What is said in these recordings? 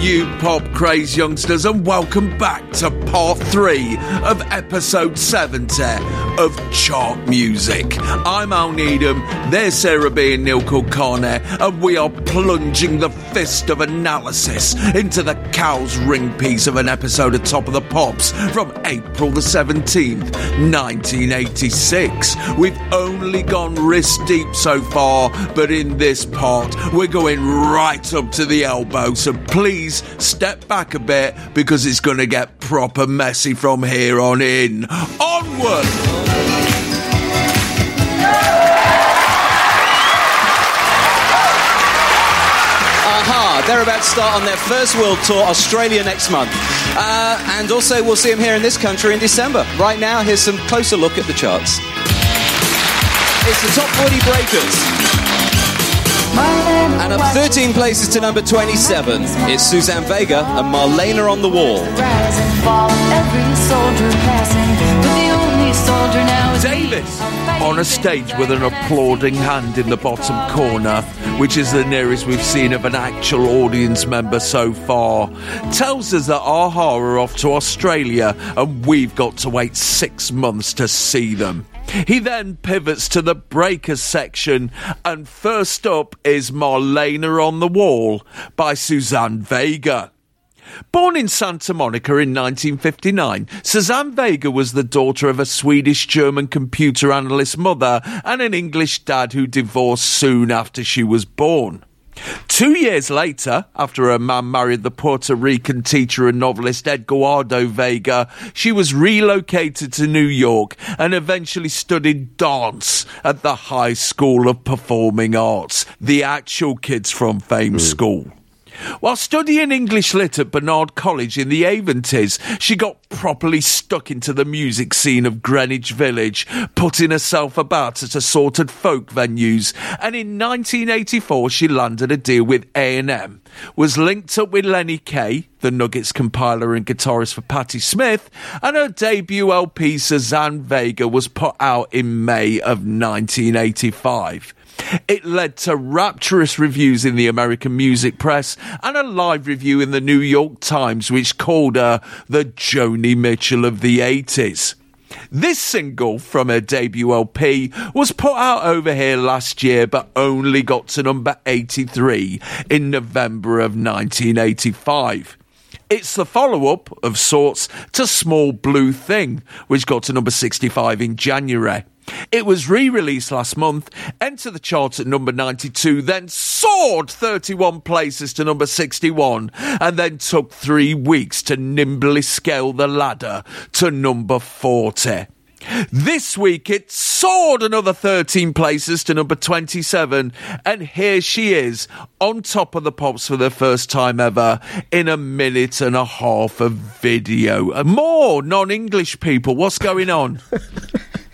you pop craze youngsters, and welcome back to part three of episode 70 of Chart Music. I'm Al Needham, there's Sarah Bee and Neil Kulkarni, and we are plunging the fist of analysis into the cow's ring piece of an episode of Top of the Pops from April the 17th, 1986. We've only gone wrist deep so far, but in this part, we're going right up to the elbow, so please step back a bit because it's going to get proper messy from here on in. Onward! Aha, they're about to start on their first world tour, Australia next month. Uh, and also, we'll see them here in this country in December. Right now, here's some closer look at the charts. It's the top 40 breakers. And up 13 places to number 27, it's Suzanne Vega and Marlene on the Wall. Davies on a stage with an applauding hand in the bottom corner, which is the nearest we've seen of an actual audience member so far, tells us that a-ha are off to Australia and we've got to wait six months to see them. He then pivots to the breakers section, and first up is Marlene on the Wall by Suzanne Vega. Born in Santa Monica in 1959, Suzanne Vega was the daughter of a Swedish German computer analyst mother and an English dad who divorced soon after she was born. Two years later, after her man married the Puerto Rican teacher and novelist Edgardo Vega, she was relocated to New York and eventually studied dance at the High School of Performing Arts, the actual kids from Fame hmm. School. While studying English Lit at Barnard College in the Aventies, she got properly stuck into the music scene of Greenwich Village, putting herself about at assorted folk venues, and in 1984 she landed a deal with A&M, was linked up with Lenny Kaye, the Nuggets compiler and guitarist for Patti Smith, and her debut LP Suzanne Vega was put out in May of 1985. It led to rapturous reviews in the American music press and a live review in the New York Times, which called her the Joni Mitchell of the 80s. This single from her debut LP was put out over here last year, but only got to number 83 in November of 1985. It's the follow up of sorts to Small Blue Thing, which got to number 65 in January. It was re released last month, entered the charts at number 92, then soared 31 places to number 61, and then took three weeks to nimbly scale the ladder to number 40. This week it soared another 13 places to number 27, and here she is on top of the pops for the first time ever in a minute and a half of video. More non English people, what's going on?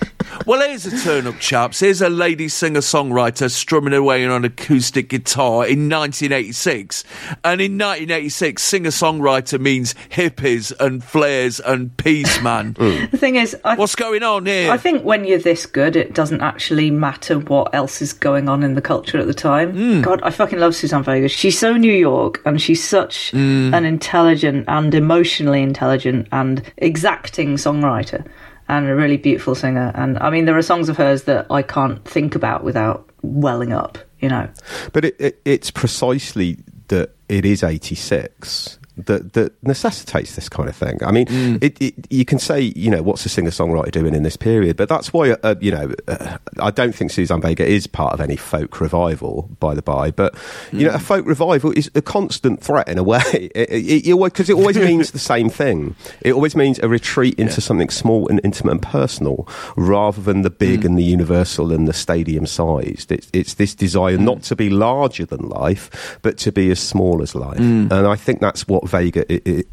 Well, here's a turn up, chaps. Here's a lady singer songwriter strumming away on an acoustic guitar in 1986. And in 1986, singer songwriter means hippies and flares and peace, man. The thing is, I, What's going on here? I think when you're this good, it doesn't actually matter what else is going on in the culture at the time. Hmm. God, I fucking love Suzanne Vega. She's so New York, and she's such Hmm. an intelligent and emotionally intelligent and exacting songwriter. And a really beautiful singer. And I mean, there are songs of hers that I can't think about without welling up, you know. But it, it, it's precisely that it is 86 that that necessitates this kind of thing. I mean, mm. it, it, you can say, you know, what's a singer songwriter doing in this period? But that's why, uh, you know, uh, I don't think Suzanne Vega is part of any folk revival, by the by. But mm. you know, a mm. folk revival is a constant threat in a way, because it, it, always means the same thing. It always means a retreat into yeah. something small and intimate and personal, rather than the big mm. and the universal and the stadium sized. It's, it's this desire not mm. to be larger than life, but to be as small as life. Mm. And I think that's what Vega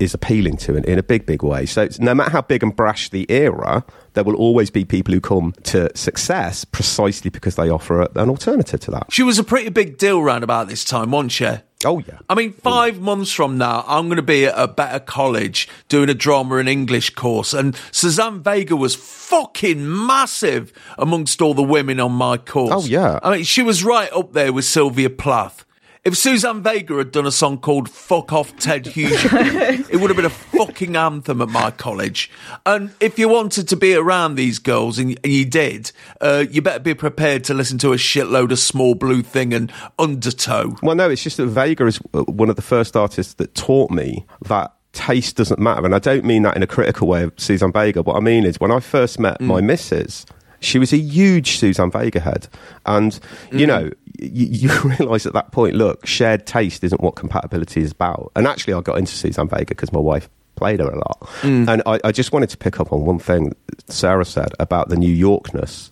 is appealing to in, in a big, big way. So no matter how big and brash the era, there will always be people who come to success precisely because they offer an alternative to that. She was a pretty big deal round about this time, wasn't she? Oh, yeah. I mean, five months from now, I'm going to be at a better college doing a drama and English course. And Suzanne Vega was fucking massive amongst all the women on my course. Oh, yeah. I mean, she was right up there with Sylvia Plath. If Suzanne Vega had done a song called Fuck Off Ted Hughes, it would have been a fucking anthem at my college. And if you wanted to be around these girls, and you did, uh, you better be prepared to listen to a shitload of Small Blue Thing and Undertow. Well, no, it's just that Vega is uh, one of the first artists that taught me that taste doesn't matter. And I don't mean that in a critical way of Suzanne Vega. What I mean is when I first met mm. my missus, she was a huge Suzanne Vega head. And, you mm. know, you, you realise at that point, look, shared taste isn't what compatibility is about. And actually, I got into Suzanne Vega because my wife played her a lot. Mm. And I, I, just wanted to pick up on one thing Sarah said about the New Yorkness.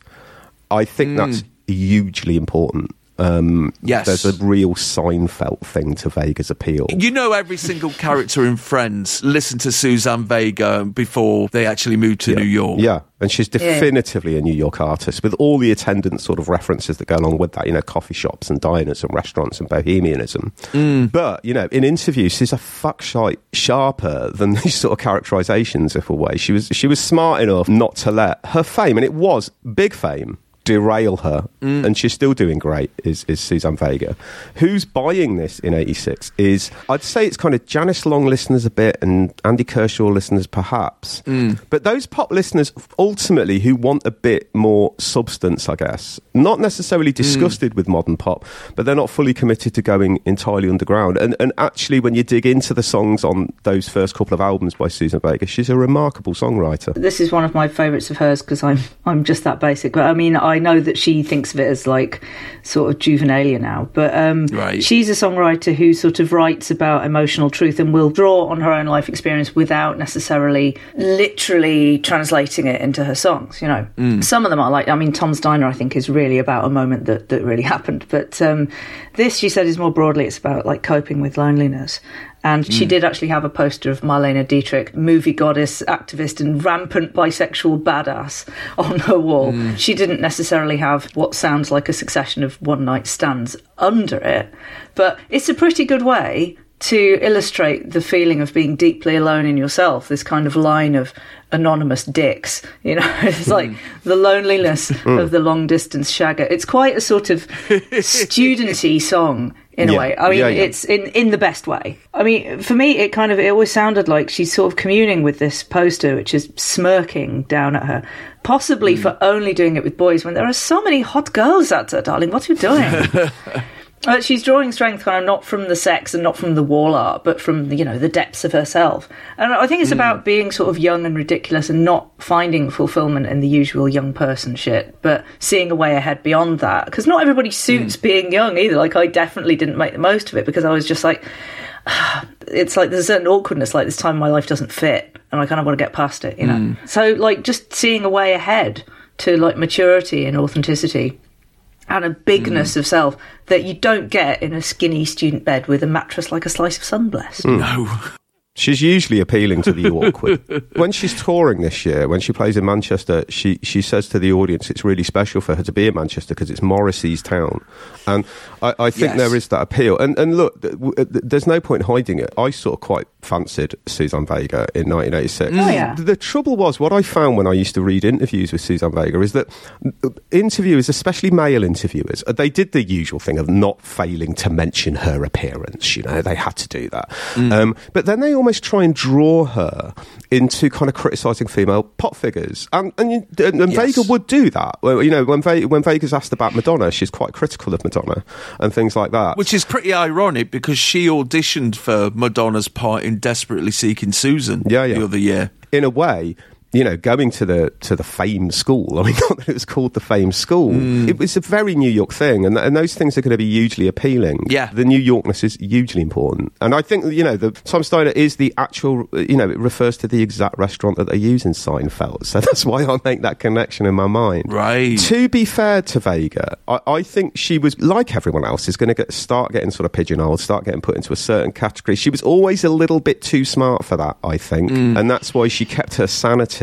I think mm. that's hugely important um, yes. There's a real Seinfeld thing to Vega's appeal. You know, every single character in Friends listened to Suzanne Vega before they actually moved to yeah. New York. Yeah, and she's definitively yeah. a New York artist with all the attendant sort of references that go along with that, you know, coffee shops and diners and restaurants and bohemianism. Mm. But, you know, in interviews, she's a fuckshite sharper than these sort of characterizations, if a way. She was, she was smart enough not to let her fame, and it was big fame, derail her, mm. and she's still doing great, is, is Suzanne Vega. Who's buying this in 86 is, I'd say it's kind of Janice Long listeners a bit and Andy Kershaw listeners perhaps. Mm. But those pop listeners ultimately who want a bit more substance, I guess, not necessarily disgusted mm. with modern pop, but they're not fully committed to going entirely underground. And, and actually, when you dig into the songs on those first couple of albums by Susan Vega, she's a remarkable songwriter. This is one of my favourites of hers because I'm, I'm just that basic. But I mean, I I know that she thinks of it as like sort of juvenilia now, but um, right. she's a songwriter who sort of writes about emotional truth and will draw on her own life experience without necessarily literally translating it into her songs. You know, mm. some of them are like, I mean, Tom's Diner, I think, is really about a moment that that really happened, but um, this, she said, is more broadly, it's about like coping with loneliness. And mm. she did actually have a poster of Marlene Dietrich, movie goddess, activist, and rampant bisexual badass on her wall. Mm. She didn't necessarily have what sounds like a succession of one night stands under it, but it's a pretty good way to illustrate the feeling of being deeply alone in yourself, this kind of line of anonymous dicks. You know, it's like the loneliness mm. of the long distance shagger. It's quite a sort of studenty song in yeah. a way. I mean, yeah, yeah. it's in in the best way. I mean, for me, it kind of it always sounded like she's sort of communing with this poster, which is smirking down at her, possibly mm. for only doing it with boys when there are so many hot girls out there, darling. What are you doing? Uh, she's drawing strength kind of not from the sex and not from the wall art, but from you know the depths of herself. And I think it's mm. about being sort of young and ridiculous and not finding fulfillment in the usual young person shit, but seeing a way ahead beyond that. Because not everybody suits mm. being young either. Like I definitely didn't make the most of it because I was just like, it's like there's a certain awkwardness. Like this time my life doesn't fit, and I kind of want to get past it. You know. Mm. So like just seeing a way ahead to like maturity and authenticity and a bigness mm. of self that you don't get in a skinny student bed with a mattress like a slice of sunblest. Mm. No. She's usually appealing to the awkward. when she's touring this year, when she plays in Manchester, she, she says to the audience it's really special for her to be in Manchester because it's Morrissey's town. And I, I think yes. there is that appeal. And, and look, there's no point hiding it. I sort of quite fancied Suzanne Vega in 1986. Oh, yeah. The, the trouble was, what I found when I used to read interviews with Suzanne Vega is that interviewers, especially male interviewers, they did the usual thing of not failing to mention her appearance. You know, they had to do that. Mm. Um, but then they almost almost try and draw her into kind of criticising female pop figures, and and, and, and yes. Vega would do that. You know, when Ve- when Vega's asked about Madonna, she's quite critical of Madonna and things like that, which is pretty ironic because she auditioned for Madonna's part in Desperately Seeking Susan yeah, yeah. the other year. In a way, you know, going to the to the Fame School. I mean, not that it was called the Fame School. Mm. It was a very New York thing, and, and those things are going to be hugely appealing. Yeah, the New Yorkness is hugely important, and I think you know, the Tom's Diner is the actual. You know, it refers to the exact restaurant that they use in Seinfeld, so that's why I make that connection in my mind. Right. To be fair to Vega, I, I think she was like everyone else is going to get start getting sort of pigeonholed, start getting put into a certain category. She was always a little bit too smart for that, I think, mm. and that's why she kept her sanity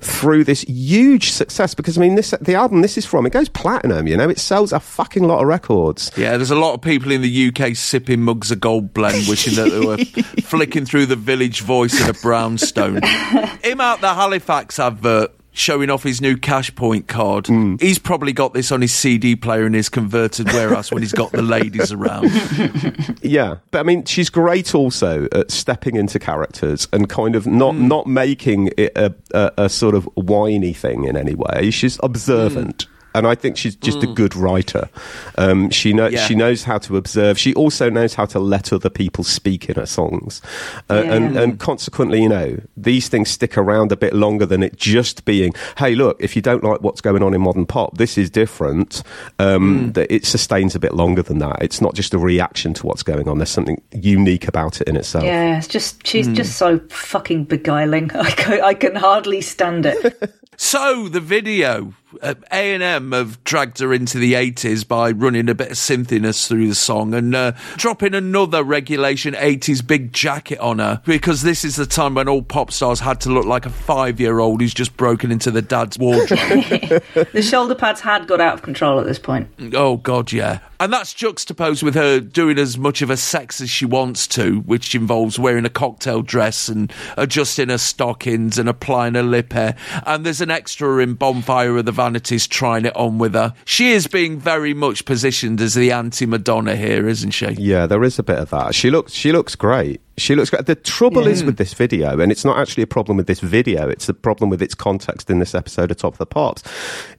through this huge success because I mean this the album this is from it goes platinum you know? It sells a fucking lot of records. Yeah there's a lot of people in the UK sipping mugs of gold blend wishing that they were flicking through the village voice in a brownstone. Him out the Halifax advert showing off his new cash point card. Mm. He's probably got this on his CD player in his converted warehouse when he's got the ladies around. Yeah, but I mean, she's great also at stepping into characters and kind of not mm. not making it a, a, a, sort of whiny thing in any way. She's observant. Mm and I think she's just mm. a good writer. Um, she knows yeah. she knows how to observe. She also knows how to let other people speak in her songs, uh, yeah. and and consequently, you know, these things stick around a bit longer than it just being, hey, look, if you don't like what's going on in modern pop, this is different. Um, mm. That it sustains a bit longer than that. It's not just a reaction to what's going on. There's something unique about it in itself. Yeah, it's just she's mm. just so fucking beguiling. I can, I can hardly stand it. so the video a&M have dragged her into the 80s by running a bit of synthiness through the song and uh, dropping another regulation 80s big jacket on her because this is the time when all pop stars had to look like a five-year-old who's just broken into the dad's wardrobe. the shoulder pads had got out of control at this point. Oh, God, yeah. And that's juxtaposed with her doing as much of a sex as she wants to, which involves wearing a cocktail dress and adjusting her stockings and applying her lip hair. And there's an extra in Bonfire of the Vanities trying it on with her. She is being very much positioned as the anti Madonna here, isn't she? Yeah, there is a bit of that. She looks she looks great. She looks great. The trouble yeah. is with this video, and it's not actually a problem with this video, it's a problem with its context in this episode of Top of the Pops,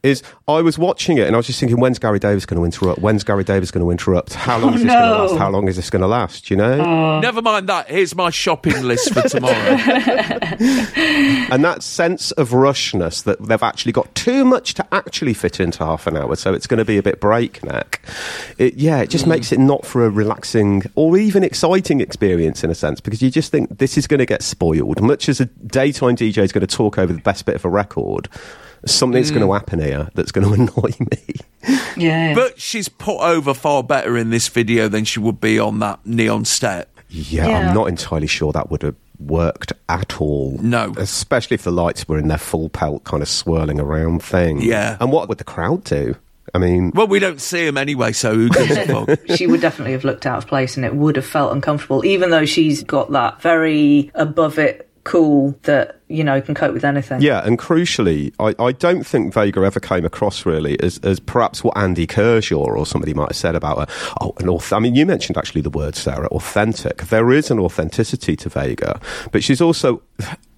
is I was watching it and I was just thinking, when's Gary Davies going to interrupt? When's Gary Davies going to interrupt? How long oh, is this no. going to last? How long is this going to last? You know? Uh. Never mind that. Here's my shopping list for tomorrow. and that sense of rushness that they've actually got too much to actually fit into half an hour, so it's going to be a bit breakneck. It, yeah, it just mm. makes it not for a relaxing or even exciting experience in a sense sense because you just think this is going to get spoiled. Much as a daytime DJ is going to talk over the best bit of a record, something's mm. going to happen here that's going to annoy me. Yeah. But she's put over far better in this video than she would be on that neon step. Yeah, yeah. I'm not entirely sure that would have worked at all. No. Especially if the lights were in their full pelt kind of swirling around thing. Yeah. And what would the crowd do? I mean, well, we don't see him anyway, so who gives a fuck? she would definitely have looked out of place, and it would have felt uncomfortable, even though she's got that very above it cool that you know can cope with anything. Yeah, and crucially, I, I don't think Vega ever came across really as, as perhaps what Andy Kershaw or somebody might have said about her. Oh, an auth- I mean, you mentioned actually the word Sarah, authentic. There is an authenticity to Vega, but she's also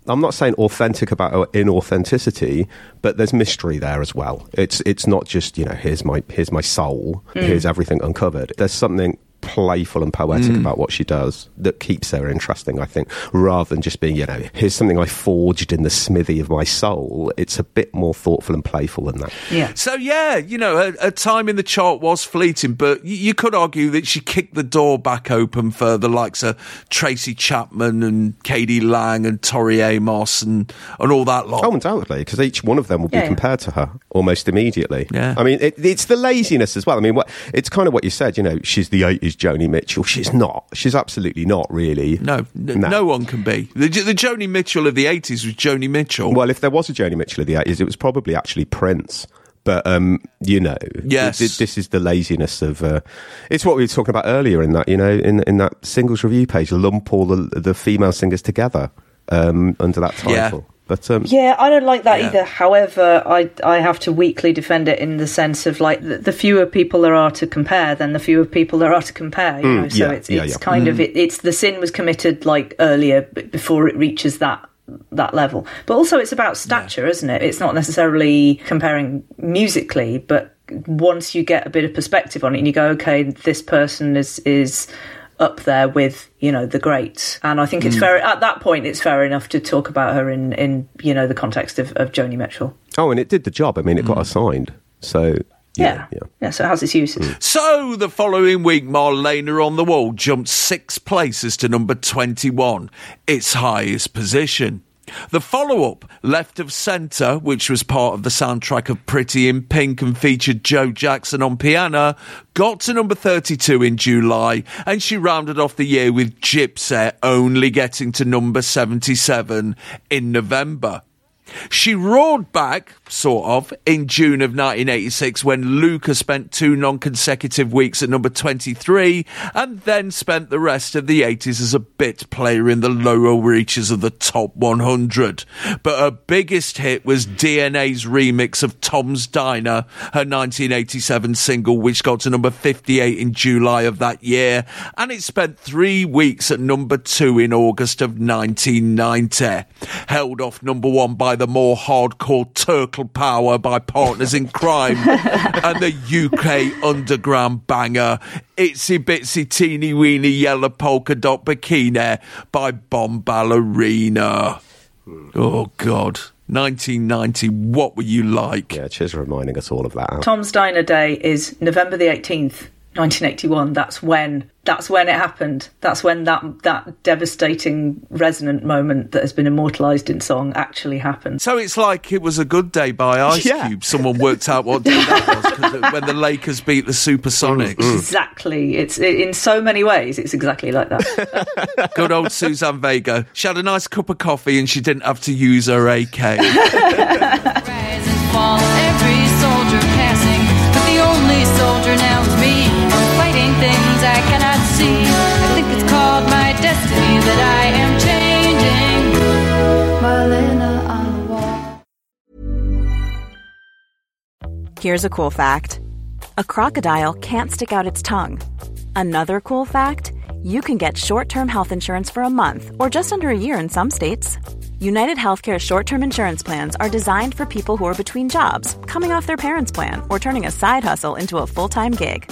I'm not saying authentic about her inauthenticity, but there's mystery there as well. It's it's not just you know here's my here's my soul, mm. here's everything uncovered. There's something playful and poetic mm. about what she does that keeps her interesting, I think, rather than just being, you know, here's something I forged in the smithy of my soul. It's a bit more thoughtful and playful than that. Yeah. So, yeah, you know, a, a time in the chart was fleeting, but you, you, could argue that she kicked the door back open for the likes of Tracy Chapman and k.d. lang and Tori Amos and, and all that lot. Oh, undoubtedly, because each one of them will be yeah, compared to her almost immediately. Yeah. I mean, it, it's the laziness as well. I mean, what, it's kind of what you said, you know, she's the 80s Joni Mitchell. She's not. She's absolutely not, really. No, n- no, no one can be. The, the Joni Mitchell of the 80s was Joni Mitchell. Well, if there was a Joni Mitchell of the 80s, it was probably actually Prince. But um, you know, yes. Th- this is the laziness of. Uh, it's what we were talking about earlier in that, you know, in in that singles review page. Lump all the, the female singers together um, under that title. Yeah. But um, yeah, I don't like that yeah. either. However, I I have to weakly defend it in the sense of like the, the, fewer people there are to compare, then the fewer people there are to compare. You mm, know, so yeah, it's it's yeah, kind mm. of it, it's the sin was committed like earlier before it reaches that that level. But also, it's about stature, isn't it? It's not necessarily comparing musically, but once you get a bit of perspective on it, and you go, okay, this person is is up there with you know the greats and i think it's mm. fair at that point it's fair enough to talk about her in in you know the context of, of joni mitchell oh and it did the job i mean it mm. got assigned so yeah, yeah, yeah. So it has its uses. Mm. So the following week, Marlene on the Wall jumped six places to number twenty-one, its highest position. The follow up, Left of Centre, which was part of the soundtrack of Pretty in Pink and featured Joe Jackson on piano, got to number 32 in July, and she rounded off the year with Gypsy only getting to number 77 in November. She roared back, sort of, in June of 1986 when Luka spent two non consecutive weeks at number 23 and then spent the rest of the 80s as a bit player in the lower reaches of the top 100. But her biggest hit was DNA's remix of Tom's Diner, her 1987 single, which got to number 58 in July of that year, and it spent three weeks at number two in August of 1990. Held off number one by the more hardcore Turtle Power by Partners in Kryme and the UK underground banger Itsy Bitsy Teeny Weeny Yellow Polka Dot Bikini by Bombalurina. Hmm. Oh, God. 1990, what were you like? Yeah, cheers for reminding us all of that. Tom's Diner Day is November the 18th, 1981. That's when that's when it happened. That's when that that devastating resonant moment that has been immortalised in song actually happened. So it's like it was a good day by Ice yeah. Cube. Someone worked out what day that was when the Lakers beat the Supersonics. Mm, mm. Exactly. It's it, in so many ways. It's exactly like that. good old Suzanne Vega. She had a nice cup of coffee and she didn't have to use her AK. Here's a cool fact a crocodile can't stick out its tongue. Another cool fact you can get short term health insurance for a month or just under a year in some states. United Healthcare short term insurance plans are designed for people who are between jobs, coming off their parents' plan, or turning a side hustle into a full time gig.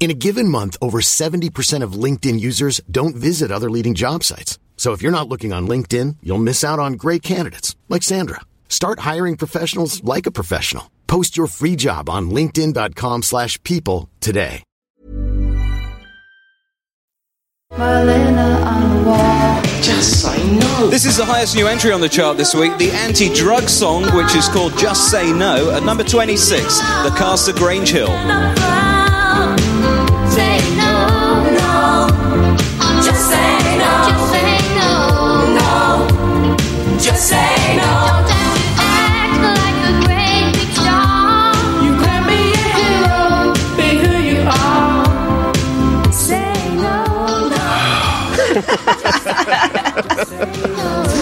In a given month, over 70% of LinkedIn users don't visit other leading job sites. So if you're not looking on LinkedIn, you'll miss out on great candidates like Sandra. Start hiring professionals like a professional. Post your free job on linkedin.com/people today. Just say no. This is the highest new entry on the chart this week, the anti-drug song which is called Just Say No at number 26, The Cast of Grange Hill.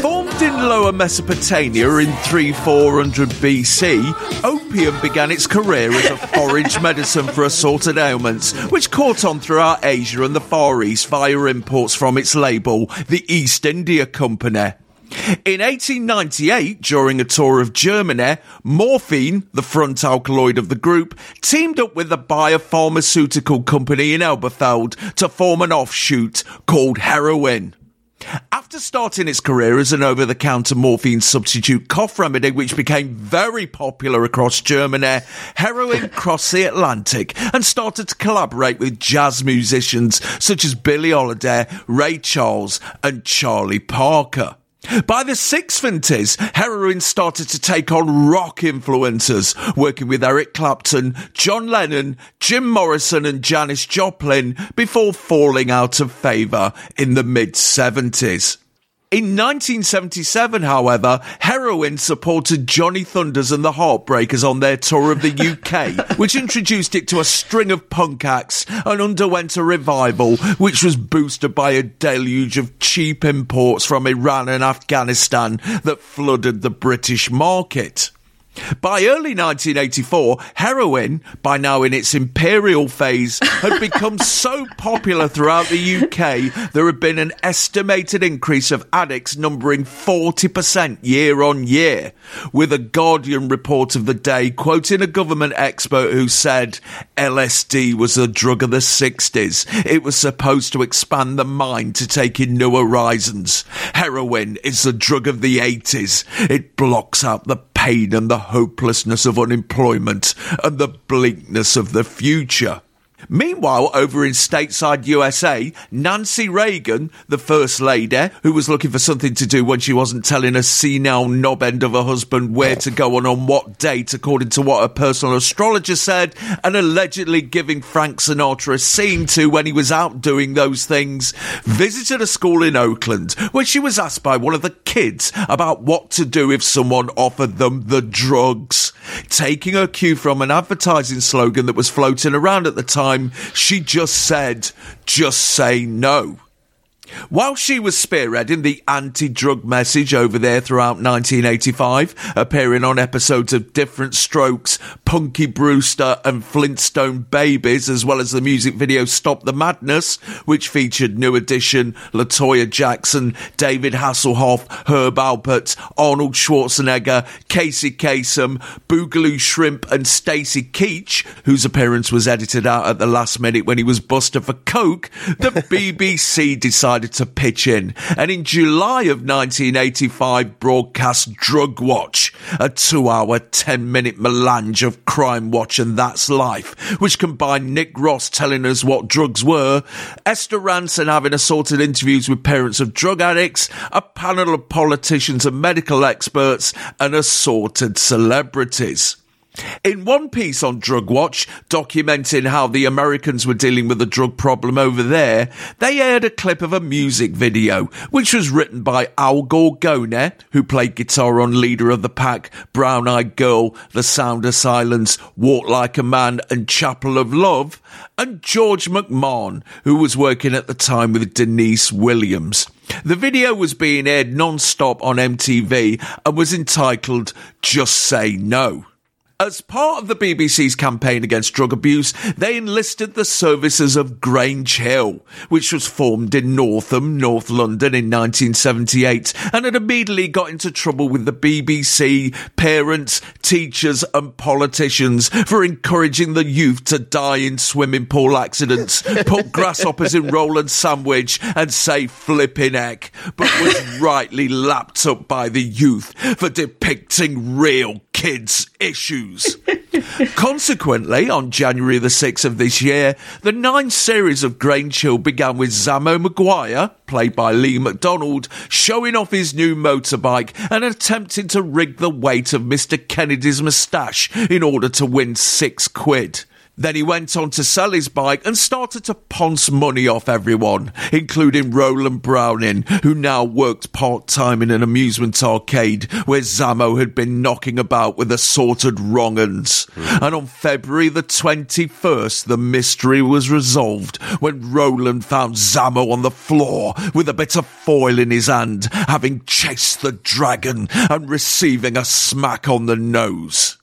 Formed in Lower Mesopotamia in 3400 BC, opium began its career as a forage medicine for assorted ailments, which caught on throughout Asia and the Far East via imports from its label, the East India Company. In 1898, during a tour of Germany, morphine, the front alkaloid of the group, teamed up with a biopharmaceutical company in Elberfeld to form an offshoot called heroin. After starting its career as an over the counter morphine substitute cough remedy, which became very popular across Germany, Heroin crossed the Atlantic and started to collaborate with jazz musicians such as Billie Holiday, Ray Charles, and Charlie Parker. By the 60s, heroin started to take on rock influences, working with Eric Clapton, John Lennon, Jim Morrison and Janis Joplin before falling out of favour in the mid 70s. In 1977, however, Heroin supported Johnny Thunders and the Heartbreakers on their tour of the UK, which introduced it to a string of punk acts and underwent a revival, which was boosted by a deluge of cheap imports from Iran and Afghanistan that flooded the British market. By early 1984, heroin, by now in its imperial phase, had become so popular throughout the UK there had been an estimated increase of addicts numbering 40% year on year, with a Guardian report of the day quoting a government expert who said LSD was a drug of the 60s. It was supposed to expand the mind to take in new horizons. Heroin is the drug of the 80s. It blocks out the pain and the hopelessness of unemployment and the bleakness of the future. Meanwhile, over in stateside USA, Nancy Reagan, the First Lady, who was looking for something to do when she wasn't telling a senile knob end of a husband where to go and on what date, according to what a personal astrologer said, and allegedly giving Frank Sinatra a scene to when he was out doing those things, visited a school in Oakland where she was asked by one of the kids about what to do if someone offered them the drugs. Taking her cue from an advertising slogan that was floating around at the time, she just said, just say no. While she was spearheading the anti-drug message over there throughout 1985, appearing on episodes of Different Strokes, Punky Brewster and Flintstone Babies, as well as the music video Stop the Madness, which featured New Edition, Latoya Jackson, David Hasselhoff, Herb Alpert, Arnold Schwarzenegger, Casey Kasem, Boogaloo Shrimp and Stacy Keach, whose appearance was edited out at the last minute when he was busted for coke, the BBC decided decided to pitch in. And in July of 1985 broadcast Drug Watch, a two hour, 10 minute melange of Crime Watch and That's Life, which combined Nick Ross telling us what drugs were, Esther Rantzen having assorted interviews with parents of drug addicts, a panel of politicians and medical experts, and assorted celebrities. In one piece on Drug Watch, documenting how the Americans were dealing with the drug problem over there, they aired a clip of a music video, which was written by Al Gorgoni, who played guitar on Leader of the Pack, Brown Eyed Girl, The Sound of Silence, Walk Like a Man, and Chapel of Love, and George McMahon, who was working at the time with Deniece Williams. The video was being aired non-stop on MTV and was entitled Just Say No. As part of the BBC's campaign against drug abuse, they enlisted the services of Grange Hill, which was formed in Northam, North London in 1978 and had immediately got into trouble with the BBC, parents, teachers and politicians for encouraging the youth to die in swimming pool accidents, put grasshoppers in roll and sandwich and say flipping heck, but was rightly lapped up by the youth for depicting real kids' issues. Consequently, on January the 6th of this year, the ninth series of Grange Hill began with Zammo McGuire, played by Lee McDonald, showing off his new motorbike and attempting to rig the weight of Mr. Kennedy's moustache in order to win six quid. Then he went on to sell his bike and started to ponce money off everyone, including Roland Browning, who now worked part time in an amusement arcade where Zammo had been knocking about with assorted wrong uns. Mm. And on February the 21st, the mystery was resolved when Roland found Zammo on the floor with a bit of foil in his hand, having chased the dragon and receiving a smack on the nose.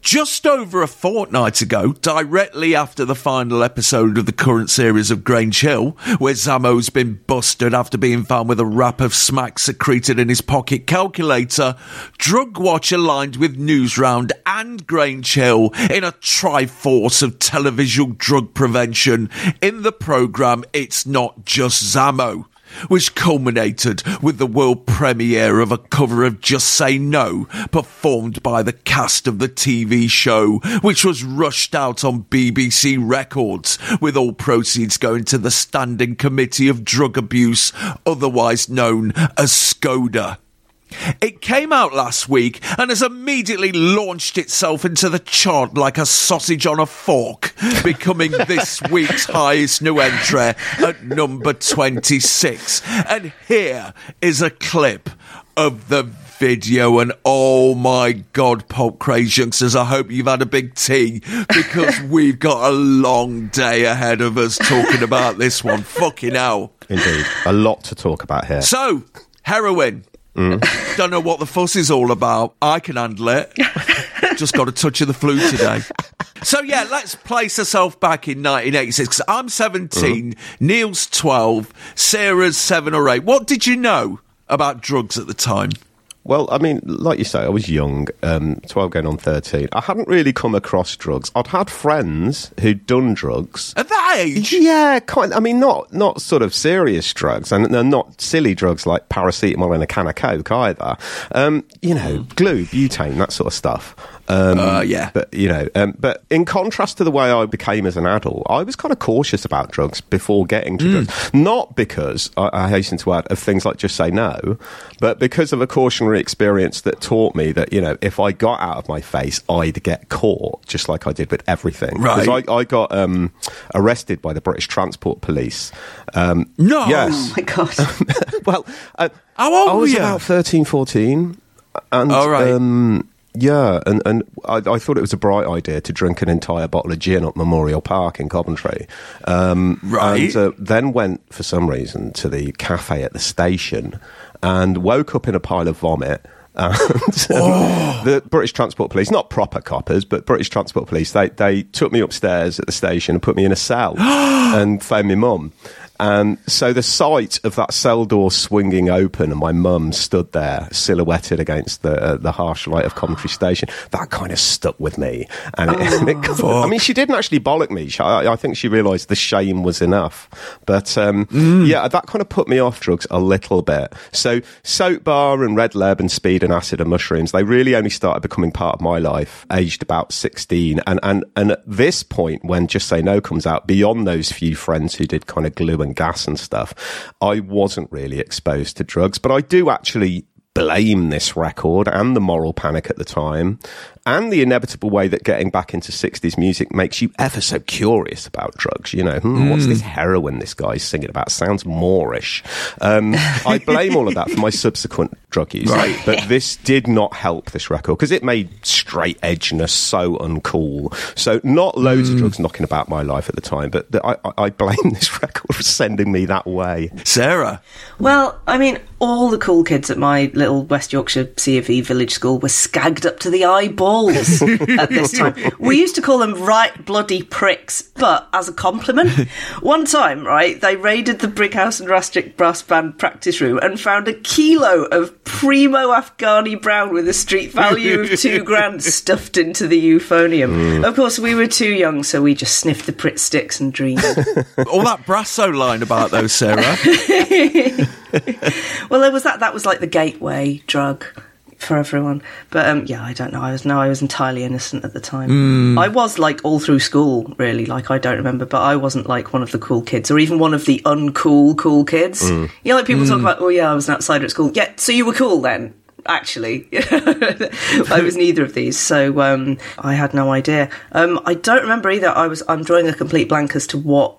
Just over a fortnight ago, directly after the final episode of the current series of Grange Hill, where Zammo's been busted after being found with a wrap of smack secreted in his pocket calculator, Drug Watch aligned with Newsround and Grange Hill in a triforce of televisual drug prevention in the programme It's Not Just Zammo. Which culminated with the world premiere of a cover of Just Say No, performed by the cast of the TV show, which was rushed out on BBC Records, with all proceeds going to the Standing Committee of Drug Abuse, otherwise known as SCODA. It came out last week and has immediately launched itself into the chart like a sausage on a fork, becoming this week's highest new entry at number 26. And here is a clip of the video and oh my god pop craze youngsters i hope you've had a big tea because we've got a long day ahead of us talking about this one. Fucking hell. Indeed. A lot to talk about here. So heroin Mm. Don't know what the fuss is all about. I can handle it. Just got a touch of the flu today. So yeah, let's place ourselves back in 1986 because I'm 17, mm. Neil's 12, Sarah's seven or eight. What did you know about drugs at the time? Well, I mean, like you say, I was young, um, 12 going on 13. I hadn't really come across drugs. I'd had friends who'd done drugs. At that age? Yeah, kind I mean, not, not sort of serious drugs and they're not silly drugs like paracetamol and a can of Coke either. Um, you know, glue, butane, that sort of stuff. Um, uh, yeah. But, you know, um, but in contrast to the way I became as an adult, I was kind of cautious about drugs before getting to mm. drugs. Not because, I, I, hasten to add, of things like just say no, but because of a cautionary experience that taught me that, you know, if I got out of my face, I'd get caught, just like I did with everything. Right. Because I, I, got um, arrested by the British Transport Police. Um, no! Yes. Oh, my God. well, uh, How old I was were you? about 13, 14. And, All right. Um, yeah, and, and I, I, thought it was a bright idea to drink an entire bottle of gin at Memorial Park in Coventry. Um, right. And uh, then went, for some reason, to the cafe at the station and woke up in a pile of vomit. And oh. the British Transport Police, not proper coppers, but British Transport Police, they, they took me upstairs at the station and put me in a cell and phoned my mum. And so the sight of that cell door swinging open and my mum stood there silhouetted against the uh, the harsh light of Coventry Station, that kind of stuck with me. And, it, oh, and it, I mean, she didn't actually bollock me. I, I think she realised the shame was enough. But um, mm. yeah, that kind of put me off drugs a little bit. So soap bar and red leb and speed and acid and mushrooms, they really only started becoming part of my life aged about 16. And, and, and at this point, when Just Say No comes out, beyond those few friends who did kind of glue and and gas and stuff, I wasn't really exposed to drugs. But I do actually blame this record and the moral panic at the time and the inevitable way that getting back into 60s music makes you ever so curious about drugs. You know, hmm, mm. what's this heroin this guy's singing about? Sounds Moorish. Um, I blame all of that for my subsequent drug use. Right. But this did not help this record because it made straight edgeness so uncool. So not loads mm. of drugs knocking about my life at the time, but the, I, I blame this record for sending me that way. Sarah? Well, I mean, all the cool kids at my little West Yorkshire C of E village school were skagged up to the eyeballs at this time. We used to call them right bloody pricks, but as a compliment. One time, right, they raided the Brighouse and Rastrick brass band practice room and found a kilo of primo Afghani brown with a street value of two grand stuffed into the euphonium. Mm. Of course, we were too young, so we just sniffed the Pritt sticks and dreamed. All that Brasso line about those, Sarah. well, there was that. That was like the gateway drug for everyone. But um, yeah, I don't know. I was no, I was entirely innocent at the time. Mm. I was like all through school, really. Like I don't remember, but I wasn't like one of the cool kids, or even one of the uncool cool kids. Mm. You know, like people mm. talk about, oh yeah, I was an outsider at school. Yeah, so you were cool then. Actually, I was neither of these, so um, I had no idea. Um, I don't remember either. I was. I'm drawing a complete blank as to what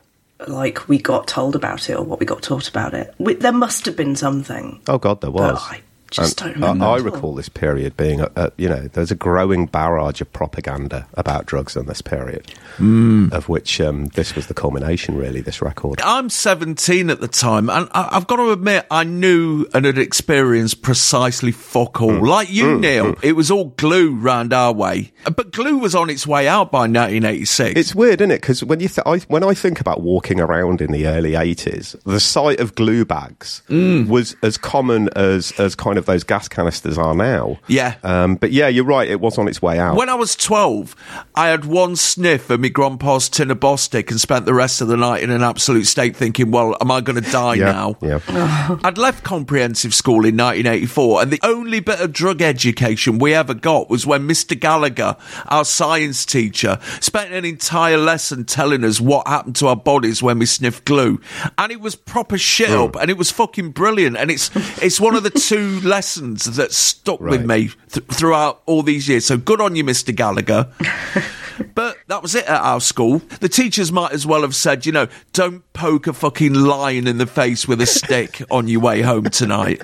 like we got told about it or what we got taught about it. We, there must have been something. Oh God, there was. I just don't remember. I, I recall this period being, a, a, you know, there's a growing barrage of propaganda about drugs in this period, mm. of which um, this was the culmination, really, this record. I'm 17 at the time, and I, have got to admit, I knew and had experienced precisely fuck all. Mm. Like you, mm. Neil, it was all glue round our way. But glue was on its way out by 1986. It's weird, isn't it? Because when, you th- I, when I think about walking around in the early 80s, the sight of glue bags mm. was as common as, as kind of of those gas canisters are now. Yeah. Um, but yeah, you're right. It was on its way out. When I was 12, I had one sniff of my grandpa's tin of Bostik and spent the rest of the night in an absolute state thinking, well, am I going to die yeah, now? Yeah. I'd left comprehensive school in 1984, and the only bit of drug education we ever got was when Mr. Gallagher, our science teacher, spent an entire lesson telling us what happened to our bodies when we sniffed glue. And it was proper shit Mm. up, and it was fucking brilliant. And it's it's one of the two lessons that stuck with me th- throughout all these years. So good on you, Mr. Gallagher. But that was it at our school. The teachers might as well have said, you know, don't poke a fucking lion in the face with a stick on your way home tonight.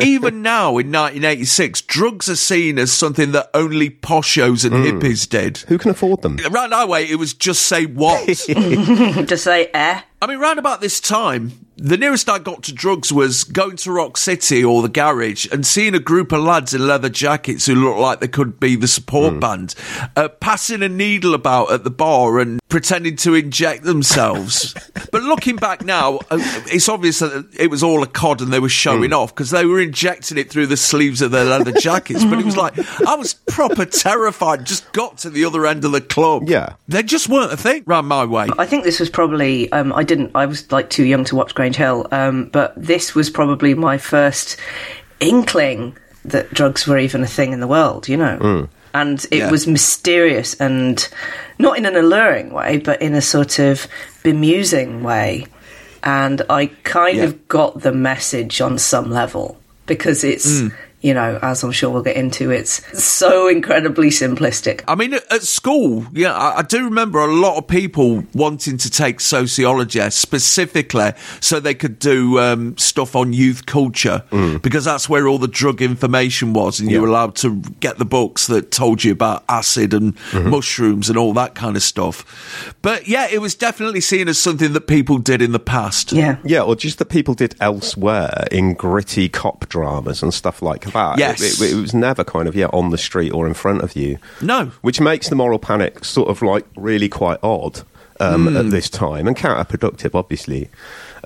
Even now in 1986, drugs are seen as something that only poshos and hippies did. Who can afford them? Right our way, it was just say what. Just say eh. I mean, round about this time, the nearest I got to drugs was going to Rock City or the garage and seeing a group of lads in leather jackets who looked like they could be the support band, uh, passing a needle about at the bar and pretending to inject themselves. but looking back now, uh, it's obvious that it was all a cod and they were showing off because they were injecting it through the sleeves of their leather jackets. but it was like, I was proper terrified, just got to the other end of the club. Yeah. They just weren't a thing round my way. I think this was probably um, I didn't I was like too young to watch Grange Hill, um, but this was probably my first inkling that drugs were even a thing in the world, you know. And it Yeah. was mysterious and not in an alluring way, but in a sort of bemusing way. And I kind Yeah. of got the message on some level because it's, you know, as I'm sure we'll get into, it's so incredibly simplistic. I mean, at, at school, yeah, I, I do remember a lot of people wanting to take sociology specifically so they could do um, stuff on youth culture because that's where all the drug information was, and you were allowed to get the books that told you about acid and mushrooms and all that kind of stuff. But yeah, it was definitely seen as something that people did in the past. Yeah. Yeah, or just that people did elsewhere in gritty cop dramas and stuff like that. Yes. It, it, it was never kind of, yeah, on the street or in front of you. No. Which makes the moral panic sort of like really quite odd um, at this time and counterproductive, obviously.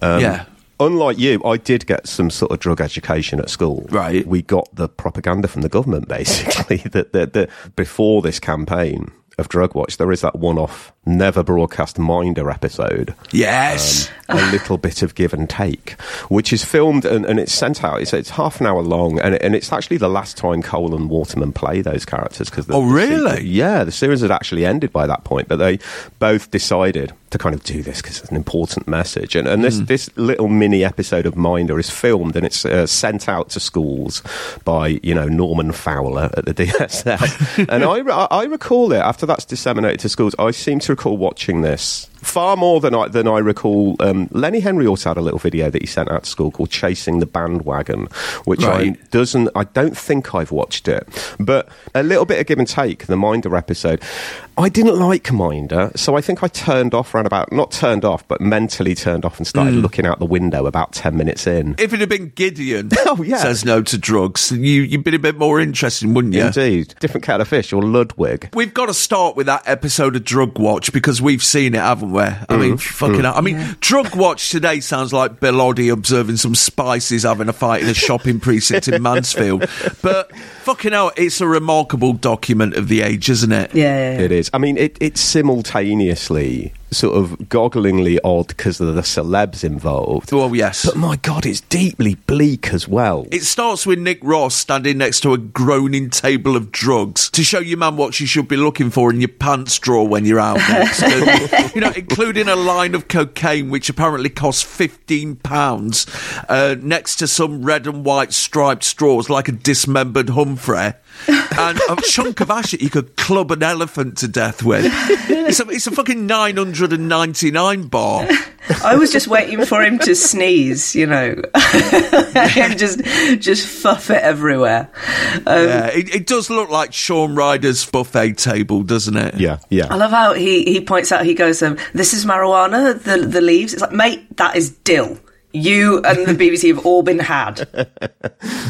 Um, Yeah. Unlike you, I did get some sort of drug education at school. Right. We got the propaganda from the government, basically, that, that, that before this campaign of Drug Watch, there is that one off, never broadcast Minder episode Yes. Um, a ah. little bit of give and take, which is filmed and, and it's sent out. It's, it's half an hour long, and, and it's actually the last time Cole and Waterman play those characters. Cause the, Oh, the really? se- yeah, the series had actually ended by that point, but they both decided to kind of do this because it's an important message. And, and this, hmm. this little mini episode of Minder is filmed and it's uh, sent out to schools by, you know, Norman Fowler at the DSF. and I, re- I recall it after that's disseminated to schools. I seem to recall watching this far more than I than I recall. Um, Lenny Henry also had a little video that he sent out to school called "Chasing the Bandwagon," which Right. I doesn't. I don't think I've watched it, but a little bit of give and take. The Minder episode, I didn't like Minder, so I think I turned off around about not turned off, but mentally turned off and started looking out the window about ten minutes in. If it had been Gideon, Oh, yeah. says no to drugs, you, you'd been a bit more interesting, wouldn't you? Indeed, different kettle of fish or Ludwig. We've got to start with that episode of Drug Watch because we've seen it, haven't we? I mean, mm. fucking mm. hell. I mean, Drug Watch today sounds like Bill Oddie observing some spices having a fight in a shopping precinct in Mansfield. But fucking hell, it's a remarkable document of the age, isn't it? Yeah, yeah, yeah. It is. I mean, it, it's simultaneously sort of gogglingly odd because of the celebs involved. Oh, yes. But my God, it's deeply bleak as well. It starts with Nick Ross standing next to a groaning table of drugs to show you, man, what you should be looking for in your pants drawer when you're out next. And, you know, including a line of cocaine which apparently costs fifteen pounds, uh, next to some red and white striped straws like a dismembered Humphrey. and a chunk of ash that you could club an elephant to death with. It's a, it's a fucking 999 bar. I was just waiting for him to sneeze, you know, and just just fuff it everywhere. Um, yeah, it, it does look like Shaun Ryder's buffet table, doesn't it? Yeah, yeah. I love how he, he points out. He goes, um, "This is marijuana. The the leaves. It's like, mate, that is dill. You and the BBC have all been had.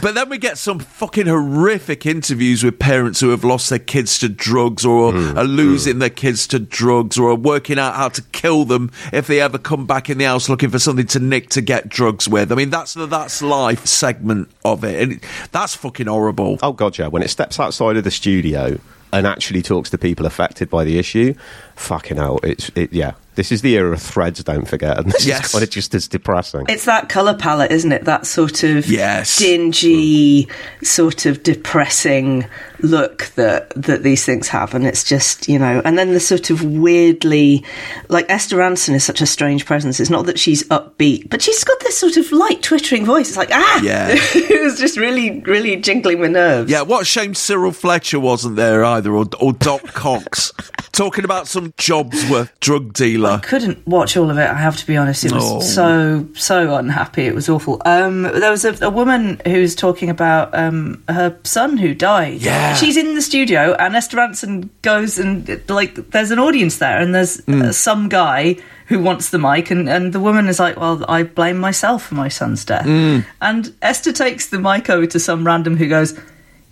But then we get some fucking horrific interviews with parents who have lost their kids to drugs or Hmm. are losing their kids to drugs or are working out how to kill them if they ever come back in the house looking for something to nick to get drugs with. I mean, that's the That's Life segment of it. And that's fucking horrible. Oh god, yeah. When it steps outside of the studio and actually talks to people affected by the issue, fucking hell, it's it, yeah. This is the era of threads. Don't forget, and this Yes. is kind of just as depressing. It's that colour palette, isn't it? That sort of Yes. dingy, sort of depressing look that that these things have, and it's just you know. And then the sort of weirdly, like Esther Rantzen is such a strange presence. It's not that she's upbeat, but she's got this sort of light twittering voice. It's like ah, Yeah. it was just really, really jingling my nerves. Yeah, what a shame Cyril Fletcher wasn't there either, or, or Doc Cox, talking about some jobs Jobsworth drug dealer. I couldn't watch all of it. I have to be honest. It was Oh. so so unhappy. It was awful. Um, there was a, a woman who's talking about um, her son who died. Yeah. She's in the studio, and Esther Rantzen goes and like there's an audience there, and there's Mm. uh, some guy who wants the mic, and, and the woman is like, "Well, I blame myself for my son's death." Mm. And Esther takes the mic over to some random who goes.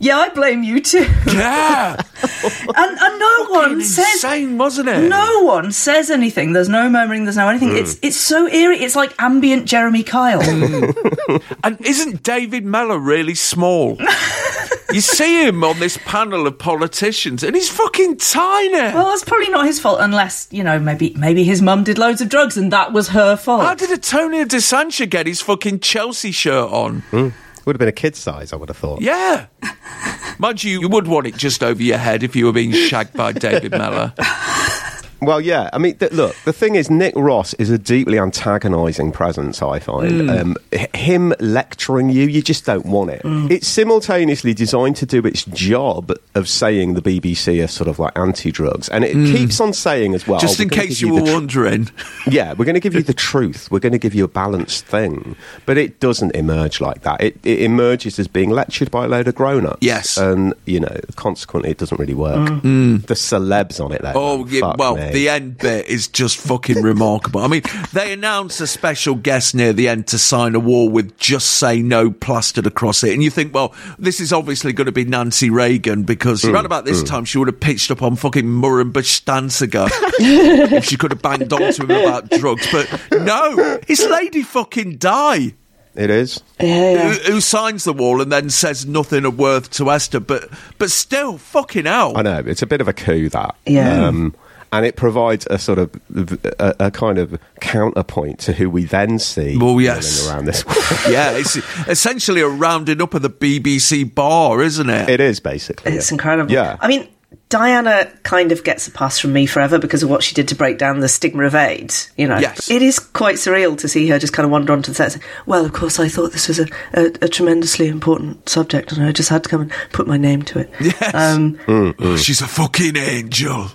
Yeah, I blame you too. Yeah, and, and no one says insane, wasn't it? no one says anything. There's no murmuring. There's no anything. Mm. It's it's so eerie. It's like ambient Jeremy Kyle. And isn't David Mellor really small? you see him on this panel of politicians, and he's fucking tiny. well, that's probably not his fault, unless you know maybe maybe his mum did loads of drugs and that was her fault. How did Antonia De Sancha get his fucking Chelsea shirt on? Mm. Would have been a kid size, I would have thought. Yeah. Mind you, you would want it just over your head if you were being shagged by David Mellor. Well, yeah. I mean, th- look, the thing is, Nick Ross is a deeply antagonising presence, I find. Mm. Um, h- him lecturing you, you just don't want it. Mm. It's simultaneously designed to do its job of saying the BBC are sort of like anti drugs. And it Mm. keeps on saying as well. just in case give you were tr- wondering. yeah, we're going to give you the truth. We're going to give you a balanced thing. But it doesn't emerge like that. It, it emerges as being lectured by a load of grown ups. Yes. And, you know, consequently, it doesn't really work. Mm. The celebs on it, though. Oh, yeah, well, me. the end bit is just fucking remarkable. I mean, they announced a special guest near the end to sign a wall with just say no plastered across it. And you think, well, this is obviously going to be Nancy Reagan because Mm, around about this mm. time she would have pitched up on fucking Murrenbush Stanziger if she could have banged on to him about drugs. But no, it's Lady fucking Di. It is. Who, who signs the wall and then says nothing of worth to Esther, but but still, fucking out. I know it's a bit of a coup that. Yeah. Um, and it provides a sort of a, a kind of counterpoint to who we then see Well, yes. around this. yeah, it's essentially a rounding up of the BBC bar, isn't it? It is basically. It's incredible. Yeah. I mean, Diana kind of gets a pass from me forever because of what she did to break down the stigma of AIDS. You know, Yes. it is quite surreal to see her just kind of wander onto the set. and say, Well, of course, I thought this was a, a, a tremendously important subject, and I just had to come and put my name to it. Yes. Um, Oh, she's a fucking angel.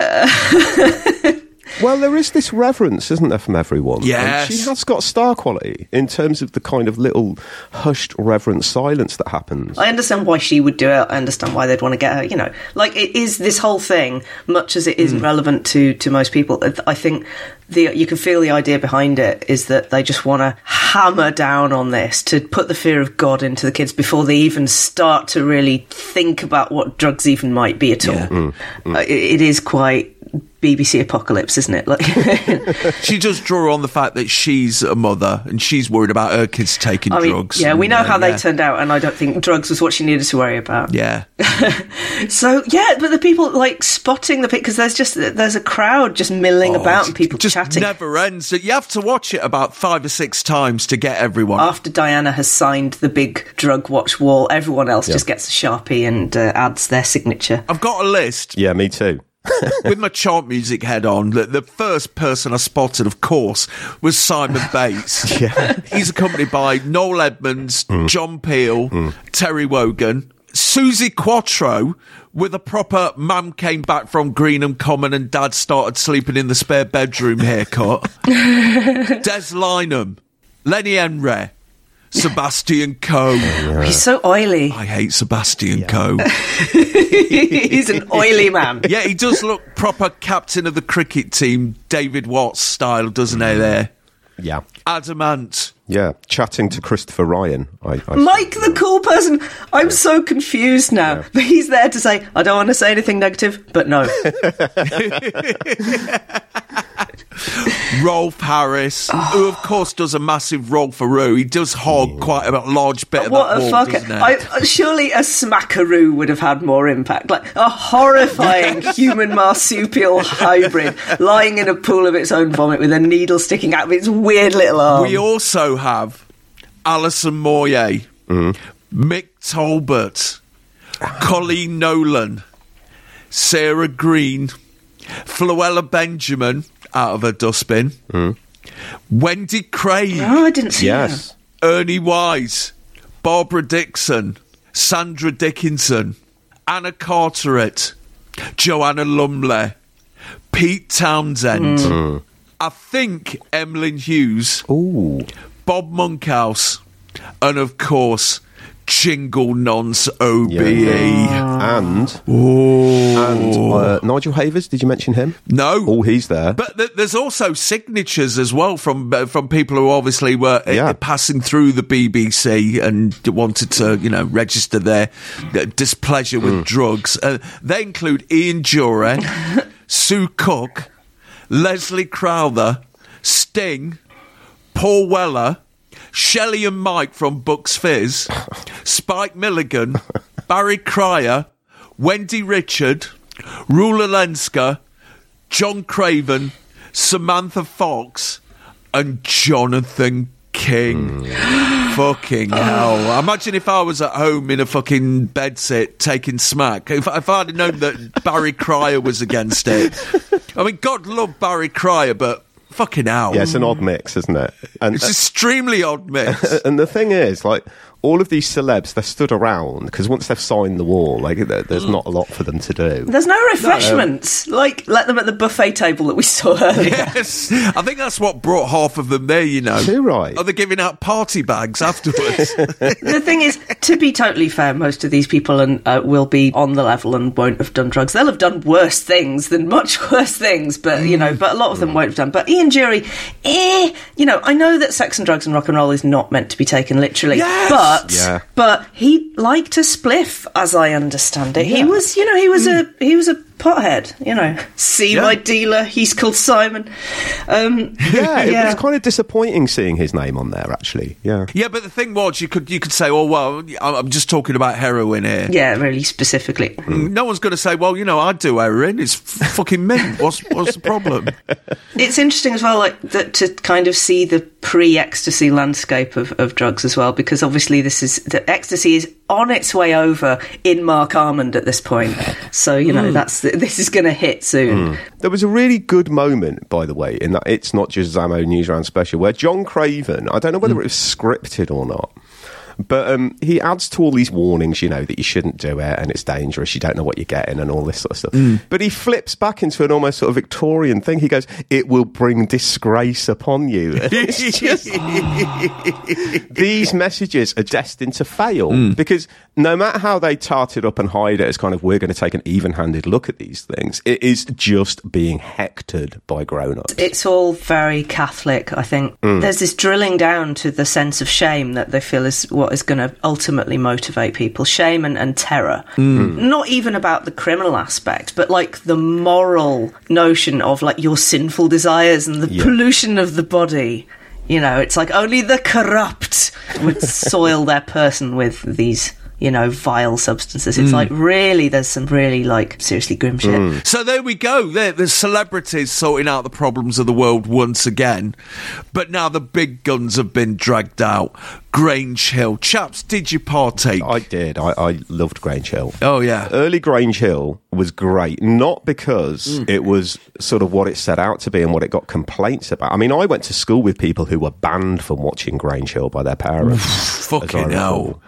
Well, there is this reverence, isn't there, from everyone? And Yes. she has got star quality in terms of the kind of little hushed, reverent silence that happens. I understand why she would do it. I understand why they'd want to get her. You know, like it is this whole thing, much as it isn't relevant to to most people. I think the you can feel the idea behind it is that they just want to hammer down on this to put the fear of God into the kids before they even start to really think about what drugs even might be at all. Mm, Uh, it, it is quite BBC apocalypse, isn't it? Like. she does draw on the fact that she's a mother and she's worried about her kids taking I mean, drugs. yeah, we know uh, how they turned out, and I don't think drugs was what she needed to worry about. Yeah. So yeah, but the people like spotting the because there's just there's a crowd just milling Oh, about and people just chatting. never ends. You have to watch it about five or six times to get everyone. After Diana has signed the big drug watch wall, everyone else Yeah. just gets a sharpie and uh, adds their signature. I've got a list Yeah, me too. with my chart music head on. The, first person I spotted, of course, was Simon Bates. Yeah. He's accompanied by Noel Edmonds, mm. John Peel, mm. Terry Wogan, Suzi Quatro. With a proper mum came back from Greenham Common and dad started sleeping in the spare bedroom haircut. Des Lynam, Lenny Henry, Sebastian Coe. He's so oily. I hate Sebastian Coe. He's an oily man. Yeah, he does look proper captain of the cricket team, David Watts style, doesn't he? There, Yeah. Adam Ant, Yeah, chatting to Christopher Ryan. I, I Mike, the cool person. I'm so confused now. Yeah. But he's there to say, I don't want to say anything negative, but no. Rolf Harris, oh. who of course does a massive role for Roo. He does hog quite a large bit of what that a wall, fucker. I, surely a smackaroo would have had more impact. Like a horrifying human marsupial hybrid lying in a pool of its own vomit with a needle sticking out of its weird little arm. We also have Alison Moyet, mm. Mick Talbot, Coleen Nolan, Sarah Greene, Floella Benjamin out of a dustbin, mm. Wendy Craig. Oh, I didn't see yes. That. Ernie Wise, Barbara Dickson, Sandra Dickinson, Anna Carteret, Joanna Lumley, Pete Townshend. Mm. I think Emlyn Hughes. Ooh. Bob Monkhouse, and of course, Jingle Nonce OBE. Yeah. And, and uh, Nigel Havers, did you mention him? No. Oh, he's there. But th- there's also signatures as well from uh, from people who obviously were uh, yeah. passing through the BBC and wanted to, you know, register their displeasure with mm. drugs. Uh, they include Ian Dury, Sue Cook, Leslie Crowther, Sting, Paul Weller, Shelley and Mike from Bucks Fizz, Spike Milligan, Barry Cryer, Wendy Richard, Rula Lenska, John Craven, Samantha Fox, and Jonathan King. Mm. fucking hell. Imagine if I was at home in a fucking bedsit taking smack. If, if I'd known that Barry Cryer was against it. I mean, God love Barry Cryer, but fucking hell. Yeah, it's an odd mix, isn't it? And, it's uh, extremely odd mix. And the thing is, like, all of these celebs, they're stood around because once they've signed the wall, like there's not a lot for them to do. There's no refreshments. No. Like let them at the buffet table that we saw earlier. Yes, I think that's what brought half of them there. You know, too right. Are they giving out party bags afterwards? the thing is, to be totally fair, most of these people and uh, will be on the level and won't have done drugs. They'll have done worse things than much worse things, but you know, but a lot of them won't have done. But Ian Dury, eh, you know, I know that sex and drugs and rock and roll is not meant to be taken literally, yes! but but yeah. but he liked a spliff, as I understand it. Yeah. He was, you know, he was mm. a he was a pothead. You know, see yeah. my dealer. He's called Simon. Um, yeah, yeah, it was kind of disappointing seeing his name on there. Actually, yeah, yeah. But the thing was, you could you could say, oh well, I'm just talking about heroin here. Yeah, really specifically. Mm. No one's going to say, well, you know, I do heroin. It's fucking mint. What's what's the problem? It's interesting as well, like that, to kind of see the pre-ecstasy landscape of, of drugs as well, because obviously this is the ecstasy is on its way over in Marc Almond at this point. So you know mm. that's this is going to hit soon. Mm. There was a really good moment, by the way, in that it's not just Zammo Newsround special where John Craven. I don't know whether mm. it was scripted or not but um, he adds to all these warnings, you know, that you shouldn't do it and it's dangerous, you don't know what you're getting and all this sort of stuff. Mm. But he flips back into an almost sort of Victorian thing. He goes, it will bring disgrace upon you. Just, these messages are destined to fail mm. because no matter how they tart it up and hide it as kind of, we're going to take an even handed look at these things, it is just being hectored by grown ups. It's all very Catholic, I think. Mm. There's this drilling down to the sense of shame that they feel is what is going to ultimately motivate people shame and, and terror. Mm. Not even about the criminal aspect, but like the moral notion of like your sinful desires and the yeah. pollution of the body. You know, it's like only the corrupt would soil their person with these you know, vile substances. It's mm. like really, there's some really like seriously grim shit. Mm. So there we go. There, there's celebrities sorting out the problems of the world once again, but now the big guns have been dragged out. Grange Hill, chaps, did you partake? I did. I, I loved Grange Hill. Oh yeah, early Grange Hill was great. Not because mm. it was sort of what it set out to be and what it got complaints about. I mean, I went to school with people who were banned from watching Grange Hill by their parents. Fucking hell.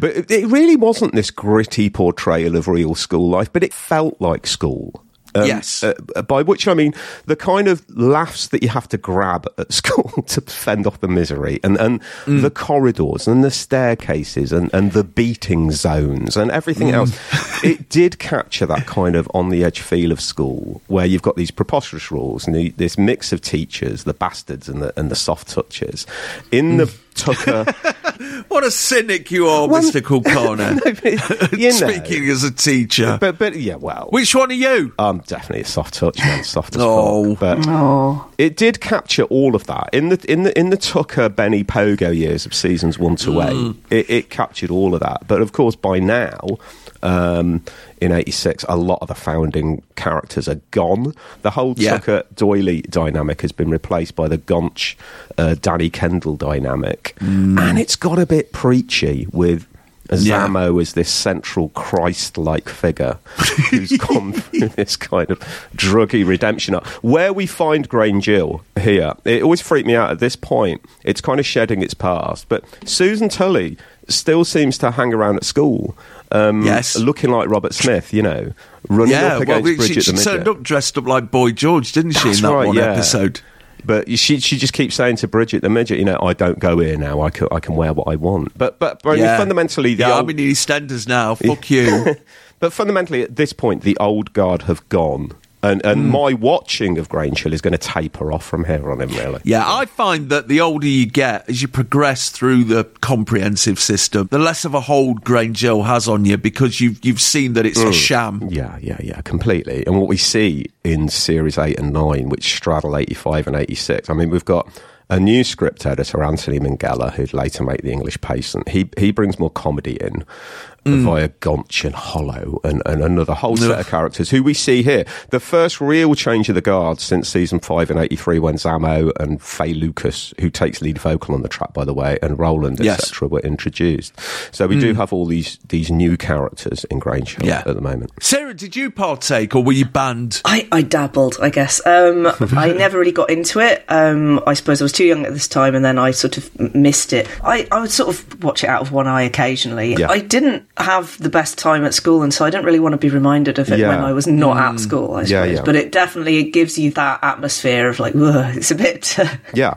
But it really wasn't this gritty portrayal of real school life, but it felt like school. Um, yes. Uh, by which I mean the kind of laughs that you have to grab at school to fend off the misery, and, and mm. the corridors, and the staircases, and, and the beating zones, and everything mm. else. it did capture that kind of on the edge feel of school, where you've got these preposterous rules and the, this mix of teachers, the bastards and the, and the soft touches. In mm. the Tucker. what a cynic you are, well, Mr. Kulkarni. no, you know, Speaking as a teacher. But, but yeah, well. Which one are you? I'm definitely a soft touch man, soft as oh. But oh. it did capture all of that. In the, in the, in the Tucker, Benny Pogo years of seasons one to mm. eight, it, it captured all of that. But of course, by now, um, in 86, a lot of the founding characters are gone. The whole yeah. Tucker Doily dynamic has been replaced by the Gonch uh, Danny Kendall dynamic. Mm. And it's got a bit preachy with Zammo yeah. as this central Christ-like figure who's gone through this kind of druggy redemption. Where we find Grange Hill here, it always freaked me out at this point. It's kind of shedding its past, but Susan Tully still seems to hang around at school um, yes. looking like Robert Smith, you know, running yeah, up against well, Bridget she, the She turned up dressed up like Boy George, didn't she, That's in that right, one yeah. episode? But she she just keeps saying to Bridget the midget, you know, I don't go here now. I can I can wear what I want. But but, but yeah. fundamentally, the yeah, old... I'm in EastEnders now. Fuck you. but fundamentally, at this point, the old guard have gone. And, and mm. my watching of Grange is going to taper off from here on in, really. Yeah, I find that the older you get, as you progress through the comprehensive system, the less of a hold Grange has on you because you've, you've seen that it's mm. a sham. Yeah, yeah, yeah, completely. And what we see in series 8 and 9, which straddle 85 and 86, I mean, we've got a new script editor, Anthony Minghella, who'd later make The English Patient, he he brings more comedy in mm. via Gonch and Hollow and, and another whole set of characters who we see here. The first real change of the guard since season five and 83 when Zammo and Faye Lucas, who takes lead vocal on the track, by the way, and Roland, yes. etc., were introduced. So we mm. do have all these, these new characters in Grange yeah. at the moment. Sarah, did you partake or were you banned? I, I dabbled, I guess. Um, I never really got into it. Um, I suppose I was too young at this time and then I sort of missed it. I, I would sort of watch it out of one eye occasionally. Yeah. I didn't have the best time at school, and so I didn't really want to be reminded of it yeah. when I was not mm. at school. I suppose, yeah, yeah. but it definitely it gives you that atmosphere of like, it's a bit, uh, yeah,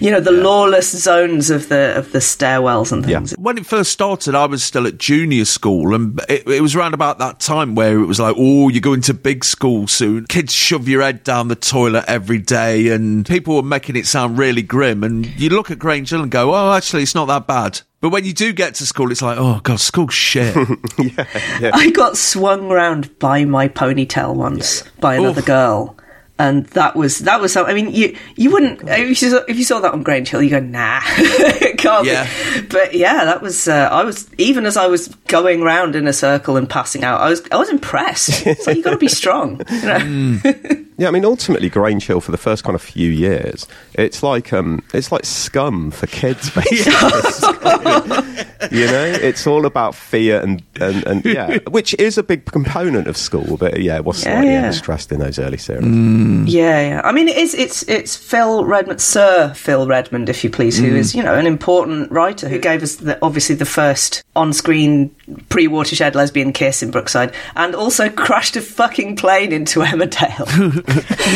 you know, the lawless zones of the of the stairwells and things. When it first started, I was still at junior school, and it, it was around about that time where it was like, oh, you're going to big school soon. Kids shove your head down the toilet every day, and people were making it sound really grim. And you look at Grange Hill and go, oh, actually, it's not that bad. But when you do get to school, it's like, oh god, school shit. yeah, yeah. I got swung round by my ponytail once yeah, by another Oof. girl and that was that was I mean, you you wouldn't if you saw, if you saw that on Grange Hill, you go nah, it can't yeah. be. But yeah, that was uh, I was even as I was going round in a circle and passing out, I was I was impressed. So you got to be strong, you know. Mm. Yeah, I mean, ultimately, Grange Hill for the first kind of few years, it's like um, it's like scum for kids, basically. you know, it's all about fear and, and, and yeah, which is a big component of school, but yeah, it was slightly yeah, yeah. stressed in those early series. Mm. Mm. Yeah, yeah. I mean, it is. It's it's Phil Redmond, Sir Phil Redmond, if you please, who mm. is you know an important writer who gave us the, obviously the first on-screen pre-watershed lesbian kiss in Brookside, and also crashed a fucking plane into Emmerdale.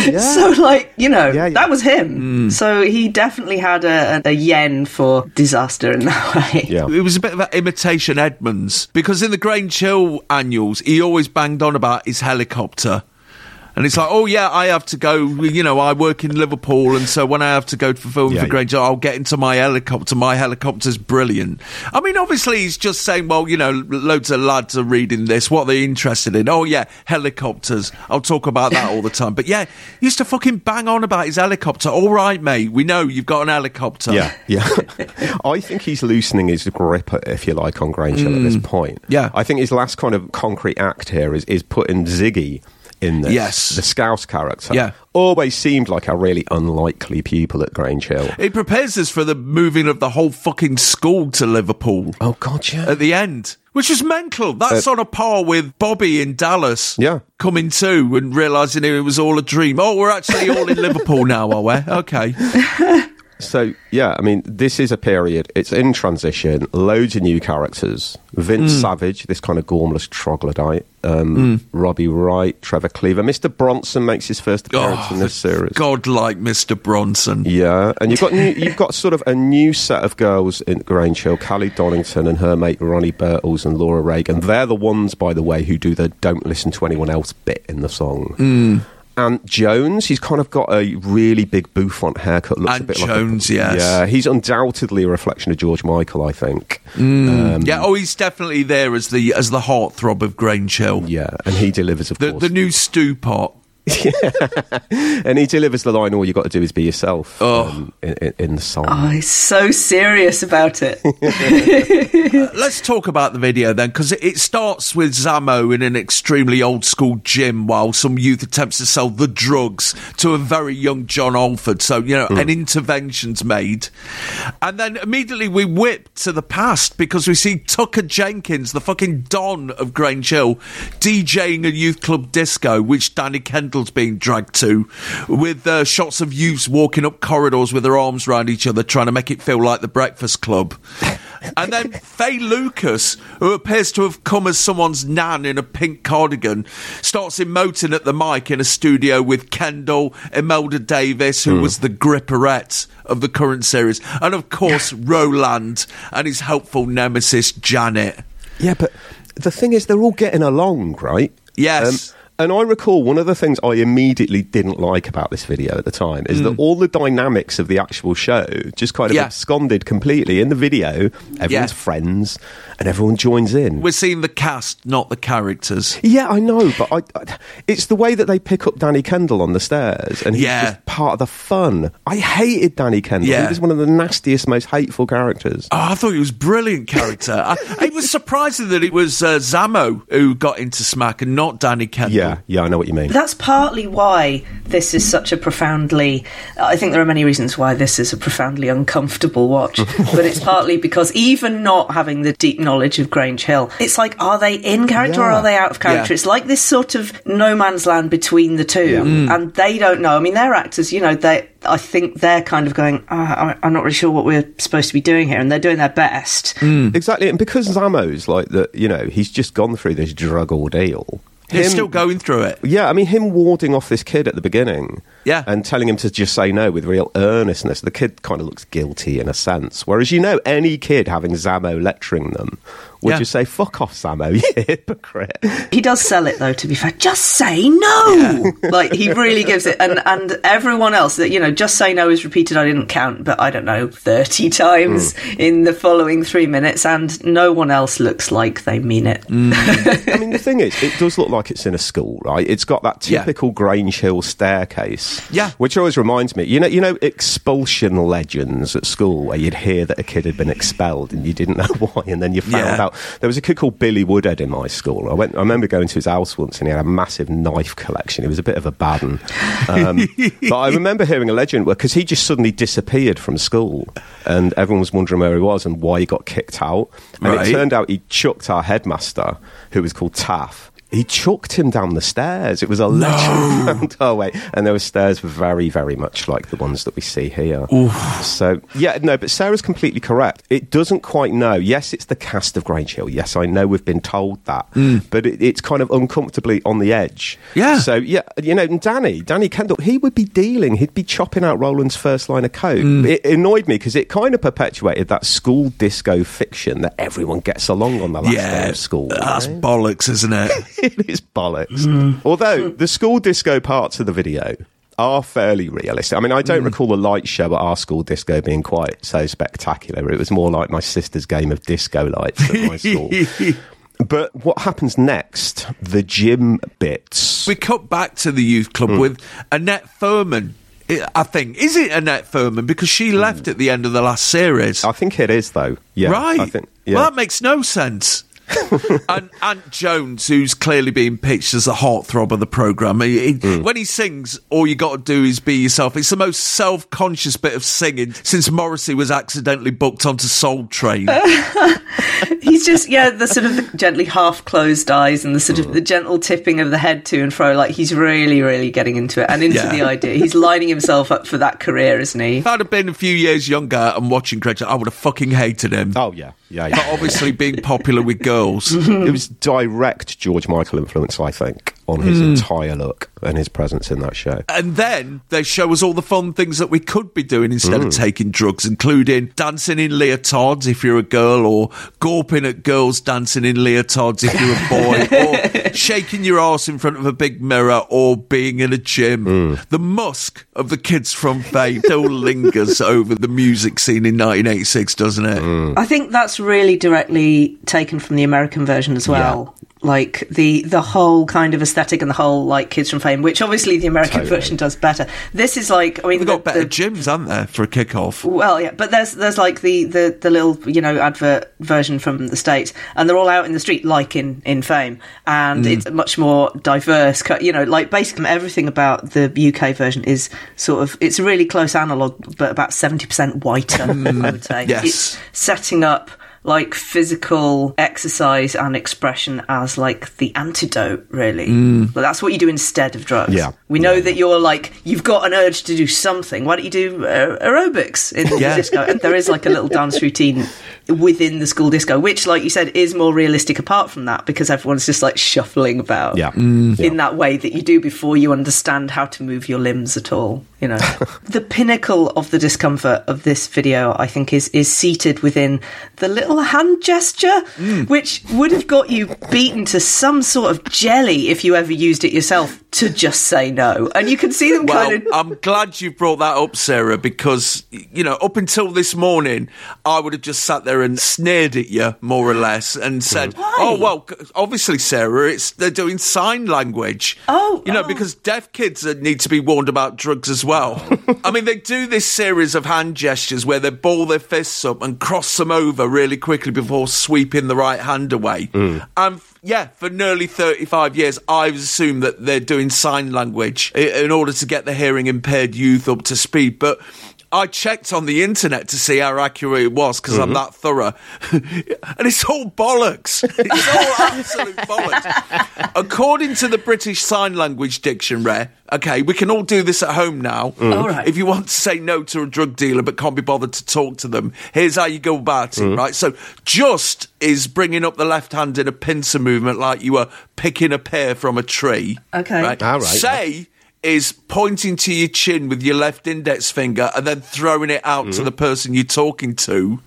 yeah. So, like, you know, yeah, yeah. that was him. Mm. So he definitely had a, a, yen for disaster in that way. Yeah. It was a bit of an imitation Edmonds because in the Grange Hill annuals, he always banged on about his helicopter. And it's like, oh yeah, I have to go. You know, I work in Liverpool, and so when I have to go for film yeah, for Grange, I'll get into my helicopter. My helicopter's brilliant. I mean, obviously, he's just saying, well, you know, loads of lads are reading this. What are they interested in? Oh yeah, helicopters. I'll talk about that all the time. But yeah, he used to fucking bang on about his helicopter. All right, mate, we know you've got an helicopter. Yeah, yeah. I think he's loosening his grip, if you like, on Grange Hill mm. at this mm. point. Yeah, I think his last kind of concrete act here is is putting Ziggy in this. Yes. The Scouse character. Yeah. Always seemed like a really unlikely pupil at Grange Hill. It prepares us for the moving of the whole fucking school to Liverpool. Oh, God, yeah. At the end. Which is mental. That's uh, on a par with Bobby in Dallas. Yeah. Coming to and realising it was all a dream. Oh, we're actually all in Liverpool now, are we? Okay. So yeah, I mean, this is a period. It's in transition. Loads of new characters. Vince mm. Savage, this kind of gormless troglodyte. Um, mm. Robbie Wright, Trevor Cleaver, Mr. Bronson makes his first appearance oh, in this series. Godlike Mr. Bronson. Yeah, and you've got new, you've got sort of a new set of girls in Grange Hill: Callie Donington and her mate Ronnie Birtles and Laura Reagan. They're the ones, by the way, who do the "Don't listen to anyone else" bit in the song. Mm Ant Jones. He's kind of got a really big bouffant haircut. Looks Ant a bit Jones, like a, yes. Yeah, he's undoubtedly a reflection of George Michael, I think. Um, yeah, oh, he's definitely there as the as the heartthrob of Grange Hill. Yeah, and he delivers, of the, course. the new stew pot. and he delivers the line, all you got to do is be yourself Oh. um, in, in, in the song. Oh, he's so serious about it. Let's talk about the video then, because it, it starts with Zammo in an extremely old school gym while some youth attempts to sell the drugs to a very young John Alford. So, you know, an intervention's made. And then immediately we whip to the past because we see Tucker Jenkins, the fucking Don of Grange Hill, DJing a youth club disco, which Danny Kendall's being dragged to, with uh, shots of youths walking up corridors with their arms around each other, trying to make it feel like the Breakfast Club. And then Faye Lucas, who appears to have come as someone's nan in a pink cardigan, starts emoting at the mic in a studio with Kendall, Imelda Davis, who was the gripperette of the current series, and of course Roland and his helpful nemesis Janet. Yeah, but the thing is, they're all getting along, right? Yes. Um, and I recall one of the things I immediately didn't like about this video at the time is that all the dynamics of the actual show just kind of Mm. Yeah. absconded completely. In the video, everyone's Yeah. friends and everyone joins in. We're seeing the cast, not the characters. Yeah, I know, but I, I, it's the way that they pick up Danny Kendall on the stairs, and he's Yeah. just part of the fun. I hated Danny Kendall. He was one of the nastiest, most hateful characters. Oh, I thought he was a brilliant character. I, it was surprising that it was uh, Zammo who got into Smack and not Danny Kendall. Yeah, yeah, I know what you mean. That's partly why this is such a profoundly. I think there are many reasons why this is a profoundly uncomfortable watch, but it's partly because even not having the deep knowledge of Grange Hill, it's like, are they in character or are they out of character? Yeah. It's like this sort of no man's land between the two, Mm. and they don't know. I mean, they're actors, you know, they. I think they're kind of going, oh, I- I'm not really sure what we're supposed to be doing here, and they're doing their best. Exactly, and because Zammo's like that, you know, he's just gone through this drug ordeal. He's Him- still going through it. Yeah, I mean, him warding off this kid at the beginning, Yeah. and telling him to just say no with real earnestness. The kid kind of looks guilty in a sense, whereas you know, any kid having Zammo lecturing them would Yeah. just say "fuck off, Zammo, you hypocrite." He does sell it though. To be fair, just say no. like he really gives it, and and everyone else that you know, just say no is repeated. I didn't count, but I don't know, thirty times hmm. in the following three minutes, and no one else looks like they mean it. Hmm. I mean, the thing is, it does look like it's in a school, right? It's got that Yeah. typical Grange Hill staircase, Yeah. which always reminds me, you know, you know, expulsion legends at school where you'd hear that a kid had been expelled and you didn't know why, and then you found Yeah. Out there was a kid called Billy Woodhead in my school. I went, I remember going to his house once, and he had a massive knife collection. He was a bit of a bad un. Um, but I remember hearing a legend because he just suddenly disappeared from school, and everyone was wondering where he was and why he got kicked out. And Right. it turned out he chucked our headmaster, who was called Taff. He chucked him down the stairs. It was a legend. oh wait, and those stairs were very, very much like the ones that we see here. So yeah, no, but Sarah's completely correct. It doesn't quite know. Yes, it's the cast of Grange Hill. Yes, I know we've been told that, mm. but it, it's kind of uncomfortably on the edge. Yeah. So yeah, you know, and Danny, Danny Kendall, he would be dealing. He'd be chopping out Roland's first line of code. Mm. It annoyed me because it kind of perpetuated that school disco fiction that everyone gets along on the last day of school. that's right? bollocks, isn't it? It is bollocks. Hmm. Although hmm. the school disco parts of the video are fairly realistic. I mean, I don't hmm. recall the light show at our school disco being quite so spectacular. It was more like my sister's game of disco lights at my school. But what happens next? The gym bits. we cut back to the youth club with Annette Firman. I I think is it Annette Firman because she left at the end of the last series. I think it is though. Yeah, right. I think. Yeah. Well, that makes no sense. and Ant Jones, who's clearly being pitched as the heartthrob of the program, he, he- Hmm. when he sings, all you got to do is be yourself. It's the most self-conscious bit of singing since Morrissey was accidentally booked onto Soul Train. He's just yeah, the sort of the gently half closed eyes and the sort of the gentle tipping of the head to and fro. Like he's really, really getting into it and into Yeah. the idea. He's lining himself up for that career, isn't he? if I'd have been a few years younger and watching Gretchen, I would have fucking hated him. oh yeah, yeah. But obviously, being popular with girls. it was direct George Michael influence, I think. On his mm. entire look and his presence in that show. And then they show us all the fun things that we could be doing instead mm. of taking drugs, including dancing in leotards if you're a girl, or gawping at girls dancing in leotards if you're a boy, or shaking your ass in front of a big mirror, or being in a gym. Mm. The musk of the kids from Fame still lingers over the music scene in 1986, doesn't it? Mm. I think that's really directly taken from the American version as well. Yeah like the the whole kind of aesthetic and the whole like kids from fame which obviously the american totally. version does better. This is like i mean they've got better the, gyms aren't there for a kick-off? Well yeah but there's there's like the, the the little you know advert version from the states and they're all out in the street like in in fame. And mm. it's much more diverse. You know like basically everything about the uk version is sort of it's a really close analog but about 70% whiter i would say. Yes. It's setting up like physical exercise and expression as like the antidote, really. Mm. That's what you do instead of drugs. Yeah. We know yeah. that you're like, you've got an urge to do something. Why don't you do uh, aerobics in the yeah. disco? And there is like a little dance routine within the school disco, which, like you said, is more realistic apart from that because everyone's just like shuffling about yeah. Mm. in that way that you do before you understand how to move your limbs at all. You know, the pinnacle of the discomfort of this video, I think, is is seated within the little hand gesture, mm. which would have got you beaten to some sort of jelly if you ever used it yourself to just say no. And you can see them well, kind of. I'm glad you brought that up, Sarah, because you know, up until this morning, I would have just sat there and sneered at you more or less and said, Why? "Oh well, obviously, Sarah, it's they're doing sign language. Oh, you know, oh. because deaf kids need to be warned about drugs as well. I mean, they do this series of hand gestures where they ball their fists up and cross them over really quickly before sweeping the right hand away. Mm. And yeah, for nearly 35 years, I've assumed that they're doing sign language in order to get the hearing impaired youth up to speed. But I checked on the internet to see how accurate it was because mm-hmm. I'm that thorough. and it's all bollocks. It's all absolute bollocks. According to the British Sign Language Dictionary, okay, we can all do this at home now. Mm. If you want to say no to a drug dealer but can't be bothered to talk to them, here's how you go about it, mm. right? So just is bringing up the left hand in a pincer movement like you were picking a pear from a tree. Okay. Right? All right. Say is pointing to your chin with your left index finger and then throwing it out mm-hmm. to the person you're talking to.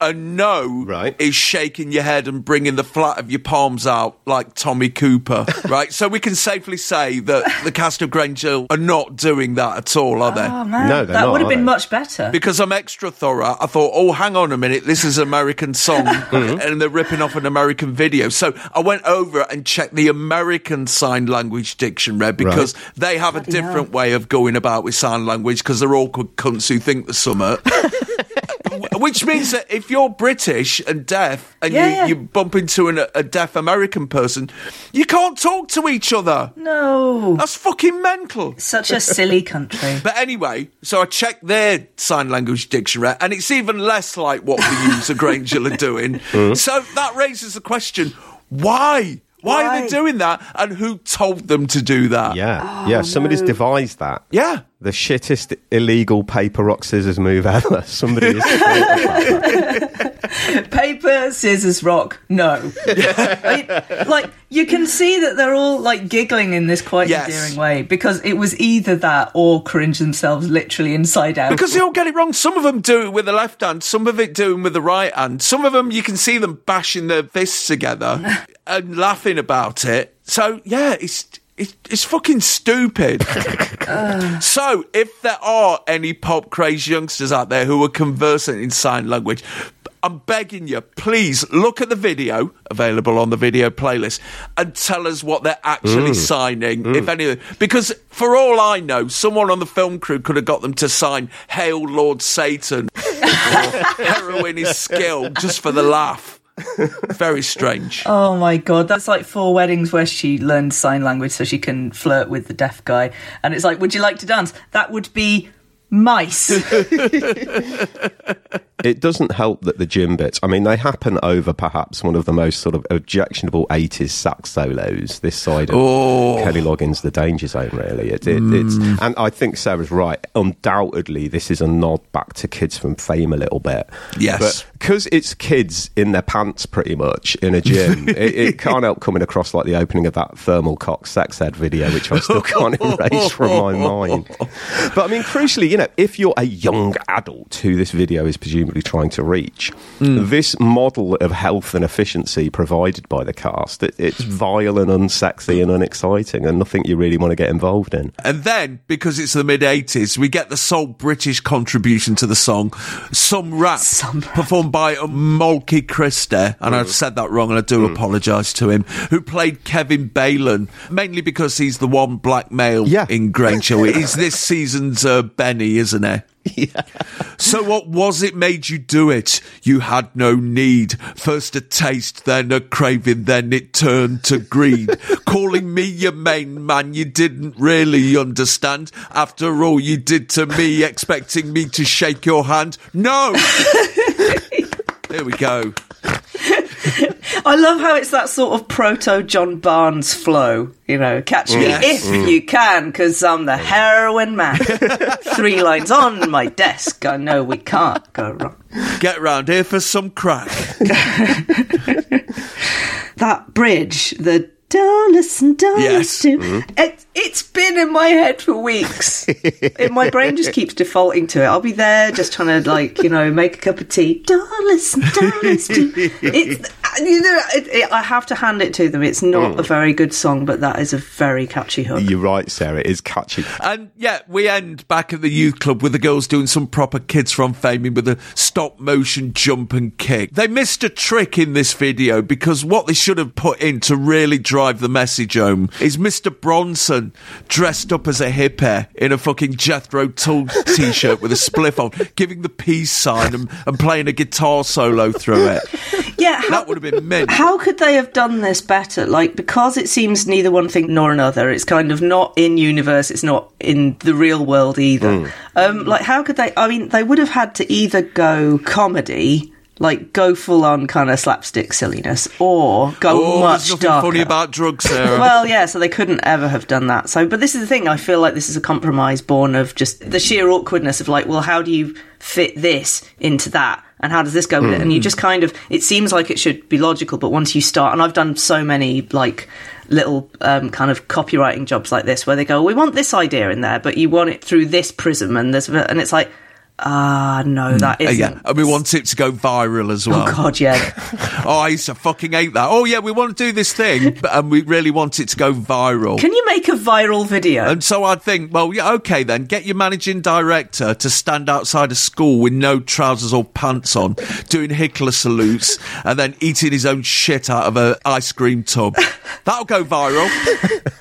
And no right. is shaking your head and bringing the flat of your palms out like Tommy Cooper, right? So we can safely say that the cast of Grange Hill are not doing that at all, are they? Oh, man. No, that not, would have been they? much better. Because I'm extra thorough, I thought, oh, hang on a minute, this is an American song mm-hmm. and they're ripping off an American video. So I went over and checked the American Sign Language Dictionary because right. they have have a different way of going about with sign language because they're awkward cunts who think the summer. Which means that if you're British and deaf and yeah, you, yeah. you, bump into an, a deaf American person, you can't talk to each other. No. That's fucking mental. Such a silly country. But anyway, so I checked their sign language dictionary and it's even less like what the user Granger are doing. Mm-hmm. So that raises the question why? Why, Why, are they doing that? And who told them to do that? Yeah, oh, yeah. Somebody's no. devised that. Yeah, the shittest illegal paper rock scissors move ever. Somebody paper scissors rock. No, I mean, like you can see that they're all like giggling in this quite yes. endearing way because it was either that or cringe themselves literally inside out. Because they all get it wrong. Some of them do it with the left hand. Some of it doing with the right hand. Some of them you can see them bashing their fists together and laughing about it. So yeah, it's it's, fucking stupid. so, if there are any pop crazy youngsters out there who are conversant in sign language, I'm begging you, please look at the video available on the video playlist and tell us what they're actually mm. signing, mm. if anything. Because for all I know, someone on the film crew could have got them to sign "Hail Lord Satan" or "Heroin is skill" just for the laugh. Very strange. Oh my god, that's like four weddings where she learned sign language so she can flirt with the deaf guy. And it's like, would you like to dance? That would be mice. it doesn't help that the gym bits, I mean, they happen over perhaps one of the most sort of objectionable 80s sax solos this side of oh. Kenny Loggins' The Danger Zone, really. It, it, mm. it's, and I think Sarah's right. Undoubtedly, this is a nod back to Kids from Fame a little bit. Yes. Because it's kids in their pants pretty much in a gym, it, it, can't help coming across like the opening of that Thermal Cock sex ed video, which I still can't erase from my mind. But I mean, crucially, you know, if you're a young adult who this video is presumably trying to reach, mm. this model of health and efficiency provided by the cast, it, it's vile and unsexy and unexciting and nothing you really want to get involved in. And then, because it's the mid 80s, we get the sole British contribution to the song, Some Rap, Some rap. performed by Mulky Christie, and mm. I've said that wrong and I do mm. apologise to him, who played Kevin Baylan, mainly because he's the one black male yeah. in Granger. he's this season's uh, Benny, isn't he? Yeah. So what was it made you do it? You had no need. First a taste, then a craving, then it turned to greed. Calling me your main man, you didn't really understand. After all you did to me, expecting me to shake your hand. No! there we go. I love how it's that sort of proto John Barnes flow. You know, catch me yes. if mm. you can, because I'm the heroin man. Three lines on my desk. I know we can't go wrong. Get round here for some crack. that bridge, the don't listen, don't yes. Mm-hmm. It, it's been in my head for weeks. and my brain just keeps defaulting to it. I'll be there just trying to, like, you know, make a cup of tea. Don't listen, don't listen. It's, you know, it, it, I have to hand it to them. It's not mm. a very good song, but that is a very catchy hook. You're right, Sarah. It is catchy. And yeah, we end back at the youth club with the girls doing some proper kids from faming with a stop motion jump and kick. They missed a trick in this video because what they should have put in to really drive drive the message home is Mr. Bronson dressed up as a hippie in a fucking Jethro Tull t-shirt with a spliff on, giving the peace sign and, and playing a guitar solo through it. Yeah, how, that would have been mint. How could they have done this better? Like because it seems neither one thing nor another. It's kind of not in universe. It's not in the real world either. Mm. Um, like how could they? I mean, they would have had to either go comedy like go full on kind of slapstick silliness or go oh, much there's darker. funny about drugs, Sarah. well, yeah, so they couldn't ever have done that. So, but this is the thing. I feel like this is a compromise born of just the sheer awkwardness of like, well, how do you fit this into that? And how does this go with mm. it? And you hmm. just kind of, it seems like it should be logical, but once you start, and I've done so many like little um, kind of copywriting jobs like this where they go, we want this idea in there, but you want it through this prism, and there's, and it's like, Ah, uh, no, that isn't. Uh, yeah, and we want it to go viral as well. Oh God, yeah. oh, I used to fucking hate that. Oh yeah, we want to do this thing, but, and we really want it to go viral. Can you make a viral video? And so I'd think, well, yeah, okay then, get your managing director to stand outside a school with no trousers or pants on, doing Hitler salutes, and then eating his own shit out of an ice cream tub. That'll go viral.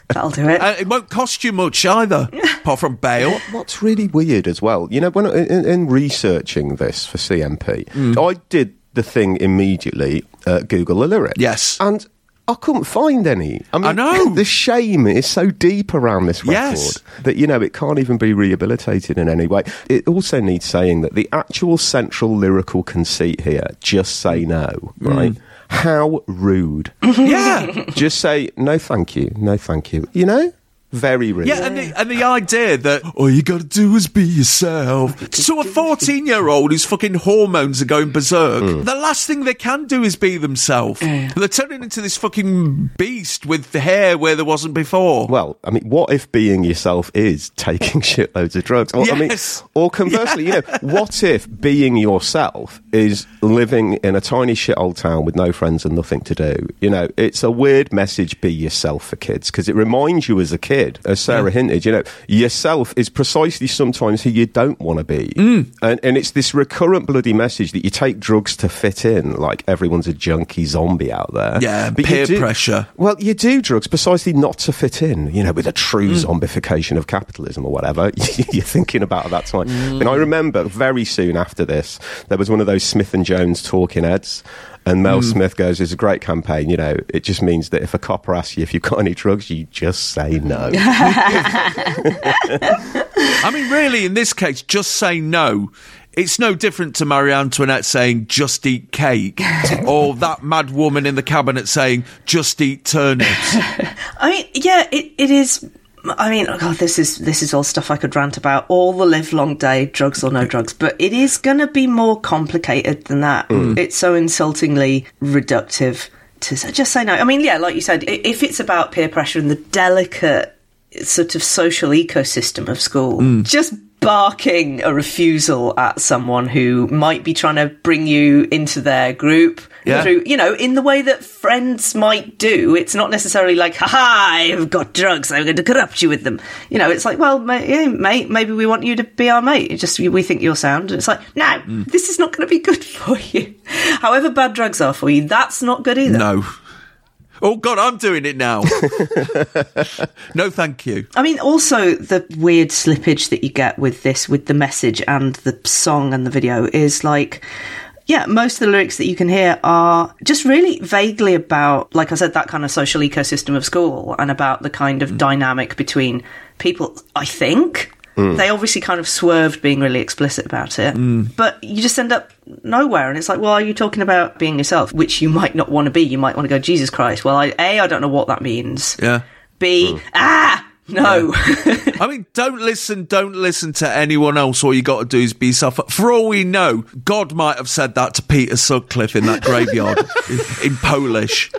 That'll do it. And it won't cost you much either, apart from bail. What's really weird as well, you know, when in, in researching this for CMP, mm. I did the thing immediately. Uh, Google the lyrics. Yes, and I couldn't find any. I, mean, I know the shame is so deep around this record yes. that you know it can't even be rehabilitated in any way. It also needs saying that the actual central lyrical conceit here, "Just say no," right? Mm. How rude. yeah. Just say no, thank you, no, thank you. You know. Very real. Yeah, and the, and the idea that all you got to do is be yourself. So a 14 year old whose fucking hormones are going berserk, mm. the last thing they can do is be themselves. Mm. They're turning into this fucking beast with hair where there wasn't before. Well, I mean, what if being yourself is taking shitloads of drugs? Or, yes. I mean, or conversely, yeah. you know, what if being yourself is living in a tiny shithole town with no friends and nothing to do? You know, it's a weird message, be yourself for kids, because it reminds you as a kid kid, as Sarah yeah. hinted, you know, yourself is precisely sometimes who you don't want to be. Mm. And, and it's this recurrent bloody message that you take drugs to fit in, like everyone's a junkie zombie out there. Yeah, but peer do, pressure. Well, you do drugs precisely not to fit in, you know, with a true mm. zombification of capitalism or whatever you're thinking about at that time. Mm. And I remember very soon after this, there was one of those Smith and Jones talking heads. And Mel mm. Smith goes, "It's a great campaign. You know, it just means that if a copper asks you if you've got any drugs, you just say no." I mean, really, in this case, just say no It's no different to Marie Antoinette saying, just eat cake, or that mad woman in the cabinet saying, just eat turnips. I mean, yeah, it, it is. I mean, oh God, this is this is all stuff I could rant about all the live long day, drugs or no drugs. But it is going to be more complicated than that. Mm. It's so insultingly reductive to just say no. I mean, yeah, like you said, if it's about peer pressure and the delicate sort of social ecosystem of school, mm. just barking a refusal at someone who might be trying to bring you into their group yeah. through, you know, in the way that friends might do. It's not necessarily like, ha ha, I've got drugs, I'm going to corrupt you with them. You know, it's like, well, mate, yeah, mate maybe we want you to be our mate. It's just we think you're sound. And it's like, no, mm. this is not going to be good for you. However bad drugs are for you, that's not good either. No. Oh God, I'm doing it now. no, thank you. I mean, also the weird slippage that you get with this, with the message and the song and the video, is like. Yeah, most of the lyrics that you can hear are just really vaguely about, like I said, that kind of social ecosystem of school and about the kind of mm. dynamic between people, I think, Mm. They obviously kind of swerved being really explicit about it, mm. but you just end up nowhere. And it's like, well, are you talking about being yourself, which you might not want to be? You might want to go, Jesus Christ. Well, I, A, I don't know what that means. Yeah. B, mm. ah, no. Yeah. I mean, don't listen, don't listen to anyone else. All you got to do is be yourself. For all we know, God might have said that to Peter Sutcliffe in that graveyard in Polish.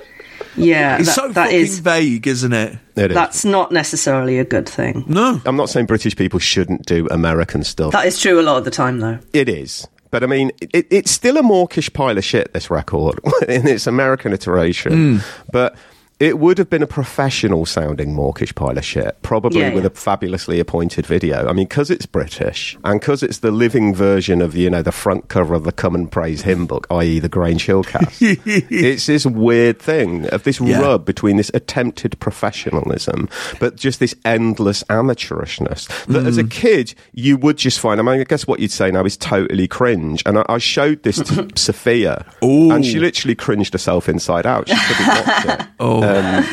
Yeah, it's that, so that fucking is, vague, isn't it? it is. That's not necessarily a good thing. No, I'm not saying British people shouldn't do American stuff. That is true a lot of the time, though. It is. But I mean, it, it's still a mawkish pile of shit, this record, in its American iteration. Mm. But it would have been a professional sounding mawkish pile of shit, probably yeah, with yeah. a fabulously appointed video. I mean, because it's British and because it's the living version of, you know, the front cover of the Come and Praise hymn book, i.e., the Grange Hill cast. it's this weird thing of this yeah. rub between this attempted professionalism, but just this endless amateurishness that mm. as a mm. kid, you would just find. I mean, I guess what you'd say now is totally cringe. And I, I showed this to Sophia, Ooh. and she literally cringed herself inside out. She couldn't watch it. Oh. Um,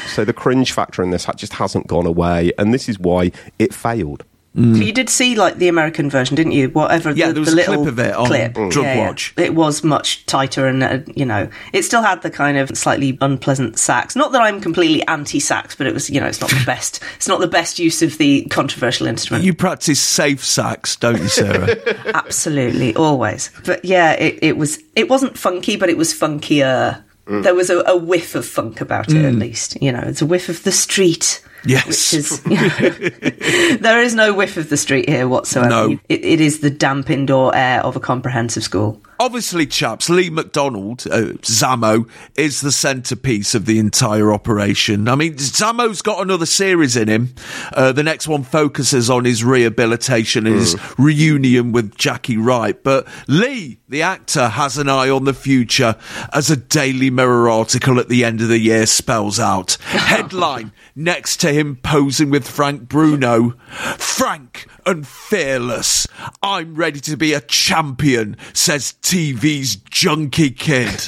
so the cringe factor in this just hasn't gone away, and this is why it failed. Mm. You did see like the American version, didn't you? Whatever. Yeah, the, there was the a clip of it on clip. Drug yeah, Watch. Yeah. It was much tighter, and uh, you know, it still had the kind of slightly unpleasant sax. Not that I'm completely anti-sax, but it was, you know, it's not the best. it's not the best use of the controversial instrument. You practice safe sax, don't you, Sarah? Absolutely, always. But yeah, it, it was. It wasn't funky, but it was funkier. Mm. There was a, a, whiff of funk about it, mm. at least. You know, it's a whiff of the street. Yes. Is, there is no whiff of the street here whatsoever. No. It, it is the damp indoor air of a comprehensive school obviously, chaps, Lee MacDonald, uh, Zammo, is the centerpiece of the entire operation. I mean, Zammo's got another series in him. Uh, the next one focuses on his rehabilitation and mm. his reunion with Jackie Wright. But Lee, the actor, has an eye on the future, as a Daily Mirror article at the end of the year spells out. Headline next to him posing with Frank Bruno. Frank and fearless. I'm ready to be a champion, says TV's junkie kid.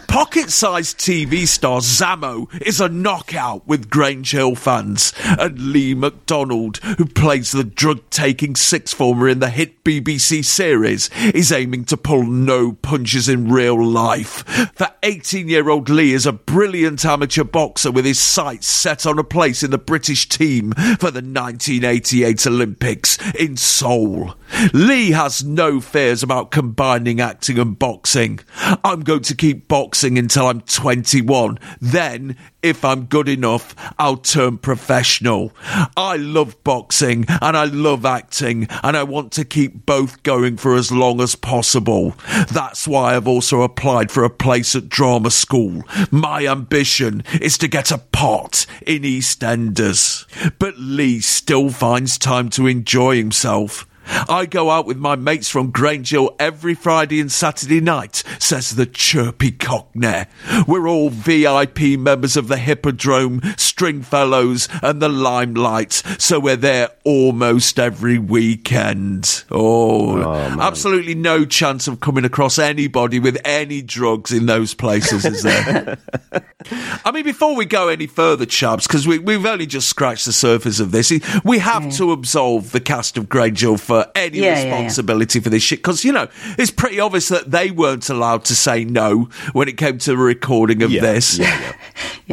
Pocket sized TV star Zammo is a knockout with Grange Hill fans, and Lee MacDonald, who plays the drug taking six former in the hit BBC series, is aiming to pull no punches in real life. The 18 year old Lee is a brilliant amateur boxer with his sights set on a place in the British team for the 1988 Olympics in Seoul. Lee has no fears about combining acting and boxing. I'm going to keep boxing boxing until I'm 21. Then, if I'm good enough, I'll turn professional. I love boxing and I love acting and I want to keep both going for as long as possible. That's why I've also applied for a place at drama school. My ambition is to get a part in EastEnders. But Lee still finds time to enjoy himself. I go out with my mates from Grange Hill every Friday and Saturday night, says the chirpy cockney. We're all VIP members of the Hippodrome, Stringfellows, and the Limelight, so we're there almost every weekend. Oh, oh absolutely no chance of coming across anybody with any drugs in those places, is there? I mean, before we go any further, chaps, because we, have only just scratched the surface of this, we have to absolve the cast of Grange Hill for any Yeah, yeah, responsibility for this shit because you know it's pretty obvious that they weren't allowed to say no when it came to the recording of Yeah, this. yeah,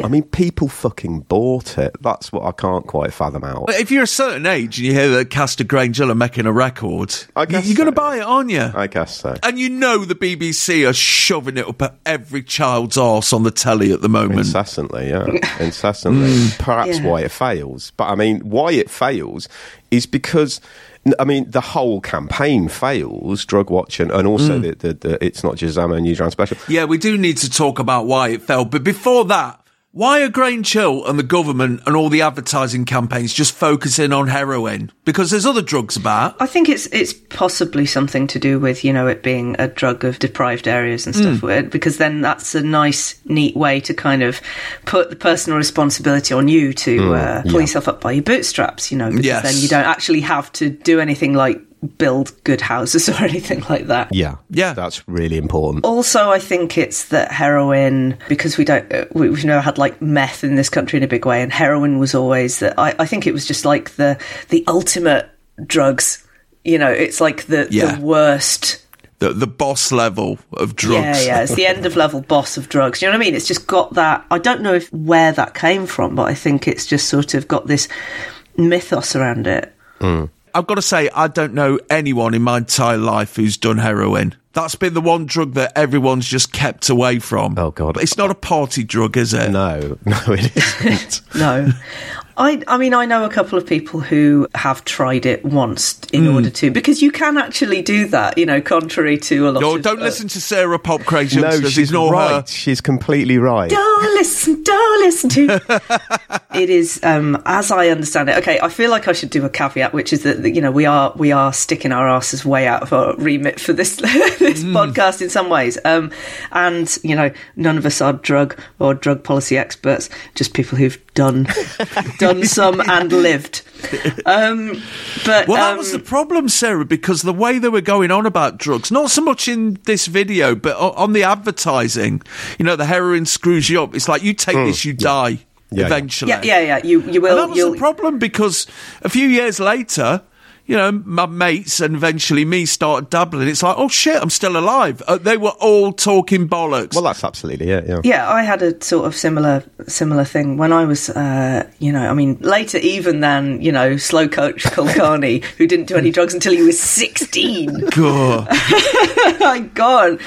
I mean, people fucking bought it. That's what I can't quite fathom out. But if you're a certain age and you hear that Castor Granger are making a record, I guess you're going to buy it, aren't you? I guess so. and you know the BBC are shoving it up at every child's arse on the telly at the moment. Incessantly, yeah. Incessantly. Mm. Perhaps Yeah. why it fails. But I mean, why it fails is because. I mean, the whole campaign fails, drug watch, and, and also Mm. the, the, the It's Not Just Zammo News Round special. Yeah, we do need to talk about why it fell. But before that, why are Grange Hill and the government and all the advertising campaigns just focusing on heroin? Because there's other drugs about. I think it's it's possibly something to do with you know it being a drug of deprived areas and stuff. Mm. Because then that's a nice, neat way to kind of put the personal responsibility on you to Mm, uh, pull yeah. yourself up by your bootstraps. You know, because Yes. then you don't actually have to do anything like build good houses or anything like that. Yeah. Yeah. That's really important. Also, I think it's that heroin, because we don't, uh, we- we've never had like meth in this country in a big way, and heroin was always that. I, I think it was just like the the ultimate drugs. You know, it's like the Yeah. the worst. The, the boss level of drugs. Yeah, yeah, it's the end of level boss of drugs. You know what I mean? It's just got that. I don't know if where that came from, but I think it's just sort of got this mythos around it. I've got to say, I don't know anyone in my entire life who's done heroin. That's been the one drug that everyone's just kept away from. Oh, God. But it's not a party drug, is it? No, no, it isn't. No. I, I mean, I know a couple of people who have tried it once in Hmm. order to, because you can actually do that, you know, contrary to a lot No, of. don't uh, listen to Sarah Pop Crazy no, she's Ignore right. her. She's completely right. Don't listen, don't listen to. it is, um, as I understand it. Okay, I feel like I should do a caveat, which is that you know we are we are sticking our asses way out of our remit for this this podcast in some ways, um, and you know none of us are drug or drug policy experts, just people who've done done some and lived. Um, but Well, that um, was the problem, Sarah, because the way they were going on about drugs, not so much in this video, but on the advertising, you know, the heroin screws you up. It's like, you take this, you die. Yeah, yeah. eventually. yeah, yeah, yeah. You you will. And that was you'll, the problem because a few years later, you know, my mates and eventually me started doubling. It's like, oh shit, I'm still alive. Uh, they were all talking bollocks. Well, that's absolutely it, yeah. Yeah, I had a sort of similar similar thing when I was, uh, you know, I mean, later even than you know, slow coach Kulkarni, who didn't do any drugs until he was sixteen. God. My God,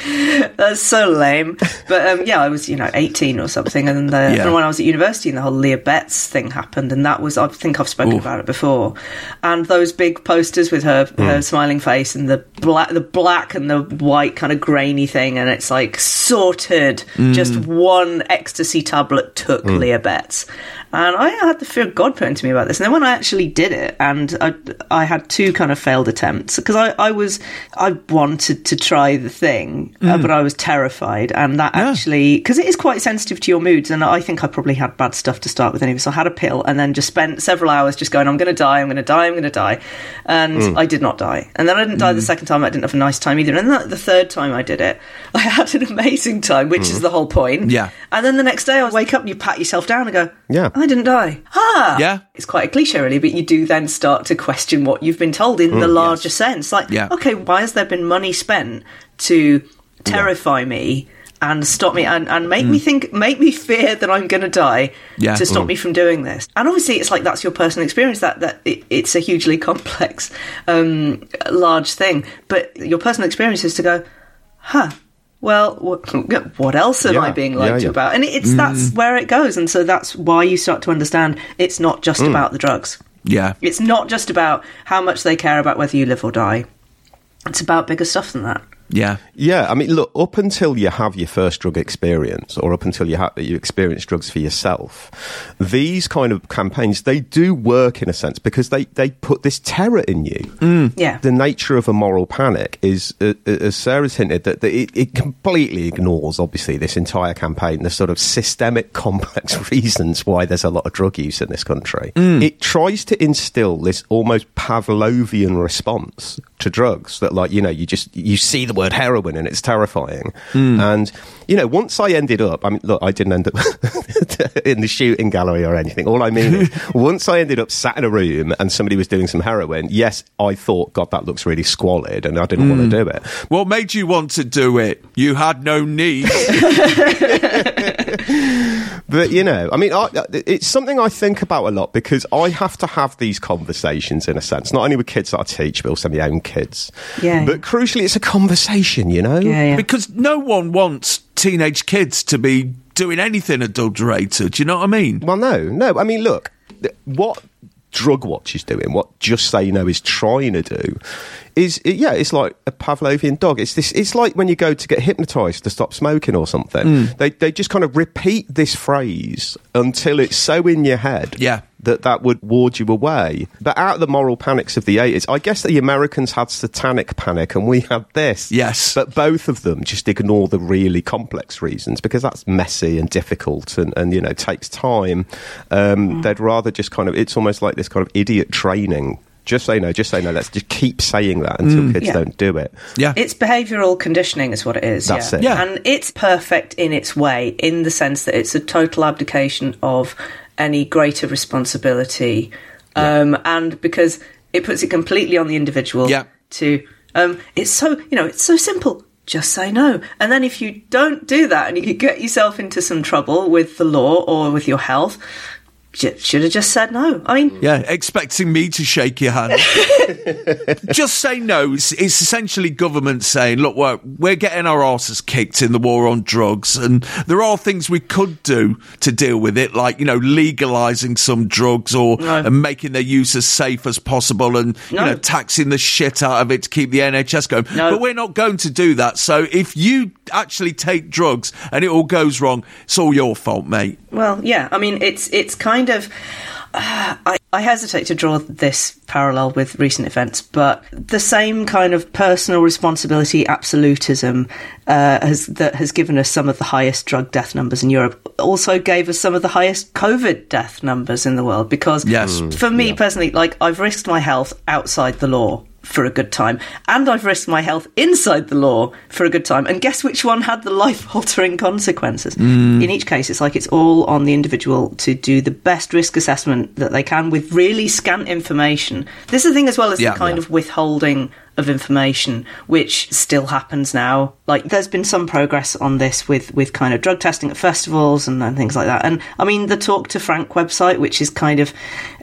that's so lame. But um, yeah, I was you know eighteen or something, and, uh, Yeah. and when I was at university, and the whole Leah Betts thing happened, and that was I think I've spoken Oof. about it before, and those big posters with her her hmm. smiling face and the black the black and the white kind of grainy thing, and it's like sorted. Hmm. Just one ecstasy tablet took hmm. Leah Betts. And I had the fear of God put into me about this. And then when I actually did it, and I, I had two kind of failed attempts because I, I was I wanted to try the thing, uh, but I was terrified, and that actually because it is quite sensitive to your moods, and I think I probably had bad stuff to start with anyway. So I had a pill, and then just spent several hours just going, I'm going to die, I'm going to die, I'm going to die, and mm. I did not die. And then I didn't die the mm. second time. I didn't have a nice time either. And then the third time I did it, I had an amazing time, which is mm. the whole point. Yeah. And then the next day I wake up and you pat yourself down and go, Yeah. I didn't die. Ah. Yeah. It's quite a cliche, really, but you do then start to question what you've been told in the larger sense. Like, Yeah. okay, why has there been money spent to terrify me and stop me and, and make me hmm. think, make me fear that I'm going to die Yeah. to stop me from doing this? And obviously, it's like that's your personal experience. That that it, it's a hugely complex, um, large thing. But your personal experience is to go, huh. Well, what, what else am I Yeah, being yeah, lied to yeah. about? And it's hmm. that's where it goes, and so that's why you start to understand it's not just hmm. about the drugs. Yeah. It's not just about how much they care about whether you live or die. It's about bigger stuff than that. Yeah. Yeah, I mean, look, up until you have your first drug experience, or up until you have you experience drugs for yourself, these kind of campaigns they do work in a sense because they they put this terror in you. Yeah. The nature of a moral panic is, uh, uh, as Sarah's hinted, that, that it, it completely ignores, obviously, this entire campaign, the sort of systemic, complex reasons why there's a lot of drug use in this country. It tries to instill this almost Pavlovian response to drugs that, like, you know, you just you see the word heroin and it's terrifying, and you know, once I ended up, I mean, look, I didn't end up in the shooting gallery or anything. All I mean is, once I ended up sat in a room and somebody was doing some heroin, yes, I thought, God, that looks really squalid, and I didn't mm. want to do it. What made you want to do it? You had no need. but you know, I mean, I, it's something I think about a lot because I have to have these conversations in a sense, not only with kids that I teach, but also my own kids. Yeah. But crucially, it's a conversation, you know. Yeah, yeah. Because no one wants teenage kids to be doing anything adulterated. Do you know what I mean? Well, no, no. I mean, look, what Drug Watch is doing, what Just Say No is trying to do, is yeah, it's like a Pavlovian dog. It's this. It's like when you go to get hypnotized to stop smoking or something. Mm. They they just kind of repeat this phrase until it's so in your head. Yeah. That that would ward you away. But out of the moral panics of the eighties, I guess the Americans had satanic panic and we had this. Yes. But both of them just ignore the really complex reasons because that's messy and difficult and, and you know takes time. Um, mm. They'd rather just kind of. It's almost like this kind of idiot training just say no, just say no. Let's just keep saying that until mm. kids yeah. don't do it. Yeah. It's behavioural conditioning, is what it is. That's yeah. it. Yeah. And it's perfect in its way, in the sense that it's a total abdication of any greater responsibility. Um, yeah. And because it puts it completely on the individual yeah. to. Um, it's so, you know, it's so simple just say no. And then if you don't do that and you get yourself into some trouble with the law or with your health, should have just said no. I mean, yeah, expecting me to shake your hand. just say no. It's, it's, essentially government saying, look, we're, we're getting our asses kicked in the war on drugs, and there are things we could do to deal with it, like you know, legalizing some drugs or no. and making their use as safe as possible, and no. you know, taxing the shit out of it to keep the NHS going. No. But we're not going to do that. So if you actually take drugs and it all goes wrong, it's all your fault, mate. Well, yeah. I mean, it's it's kind of. Uh, I, I hesitate to draw this parallel with recent events, but the same kind of personal responsibility absolutism uh, has, that has given us some of the highest drug death numbers in Europe also gave us some of the highest COVID death numbers in the world. Because yes. for me yeah. personally, like I've risked my health outside the law for a good time. And I've risked my health inside the law for a good time. And guess which one had the life altering consequences? Mm. In each case, it's like it's all on the individual to do the best risk assessment that they can with really scant information. This is the thing as well as yeah, the kind yeah. of withholding of information, which still happens now. Like, there's been some progress on this with, with kind of drug testing at festivals and, and things like that. And I mean, the Talk to Frank website, which is kind of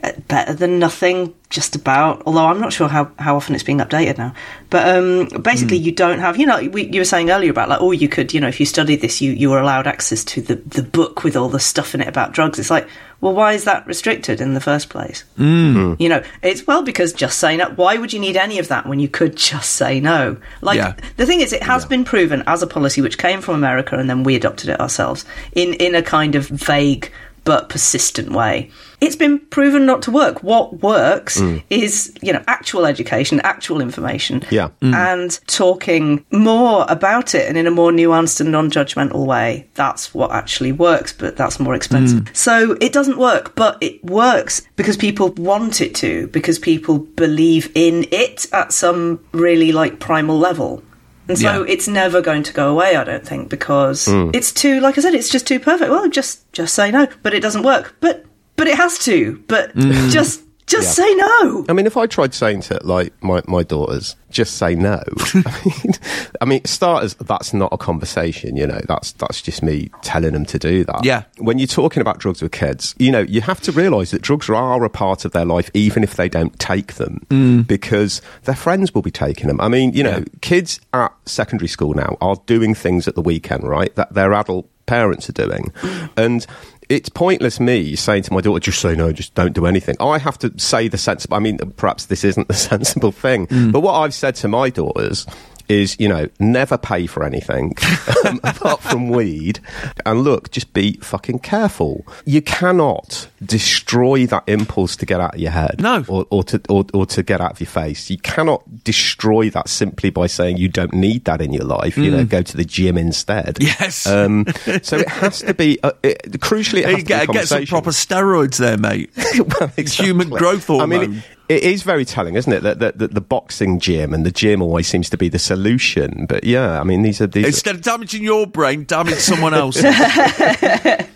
uh, better than nothing, just about. Although I'm not sure how, how often it's being updated now. But um, basically, mm. you don't have, you know, we, you were saying earlier about like, oh, you could, you know, if you studied this, you, you were allowed access to the, the book with all the stuff in it about drugs. It's like, well, why is that restricted in the first place? Mm. You know, it's well because just saying that. Why would you need any of that when you could just say no? Like yeah. the thing is, it has yeah. been proven as a policy which came from America and then we adopted it ourselves in in a kind of vague but persistent way. It's been proven not to work. What works mm. is, you know, actual education, actual information, yeah. Mm. and talking more about it and in a more nuanced and non-judgmental way. That's what actually works, but that's more expensive. Mm. So it doesn't work, but it works because people want it to, because people believe in it at some really like primal level. And so Yeah. it's never going to go away, I don't think, because Mm. it's too, like I said, it's just too perfect. Well, just just say no, but it doesn't work. But but it has to. But Mm. just just Yeah. say no. I mean, if I tried saying to like my, my daughters, just say no. I mean, I mean, starters, that's not a conversation. You know, that's that's just me telling them to do that. Yeah. When you're talking about drugs with kids, you know, you have to realise that drugs are a part of their life, even if they don't take them, Mm. because their friends will be taking them. I mean, you know, Yeah. kids at secondary school now are doing things at the weekend, right? That their adult parents are doing, and it's pointless me saying to my daughter, just say no, just don't do anything. I have to say the sensible, I mean, perhaps this isn't the sensible thing, mm. but what I've said to my daughters is, you know, never pay for anything um, apart from weed. And look, just be fucking careful. You cannot destroy that impulse to get out of your head. No. Or, or, to, or, or to get out of your face. You cannot destroy that simply by saying you don't need that in your life. You know, go to the gym instead. Yes. Um, so it has to be, uh, it, crucially, it to get, get some proper steroids there, mate. well, It's human exactly. growth I hormone. mean, It is very telling, isn't it? That, that, that the boxing gym and the gym always seems to be the solution. But yeah, I mean, these are these. Instead of damaging your brain, damage someone else. but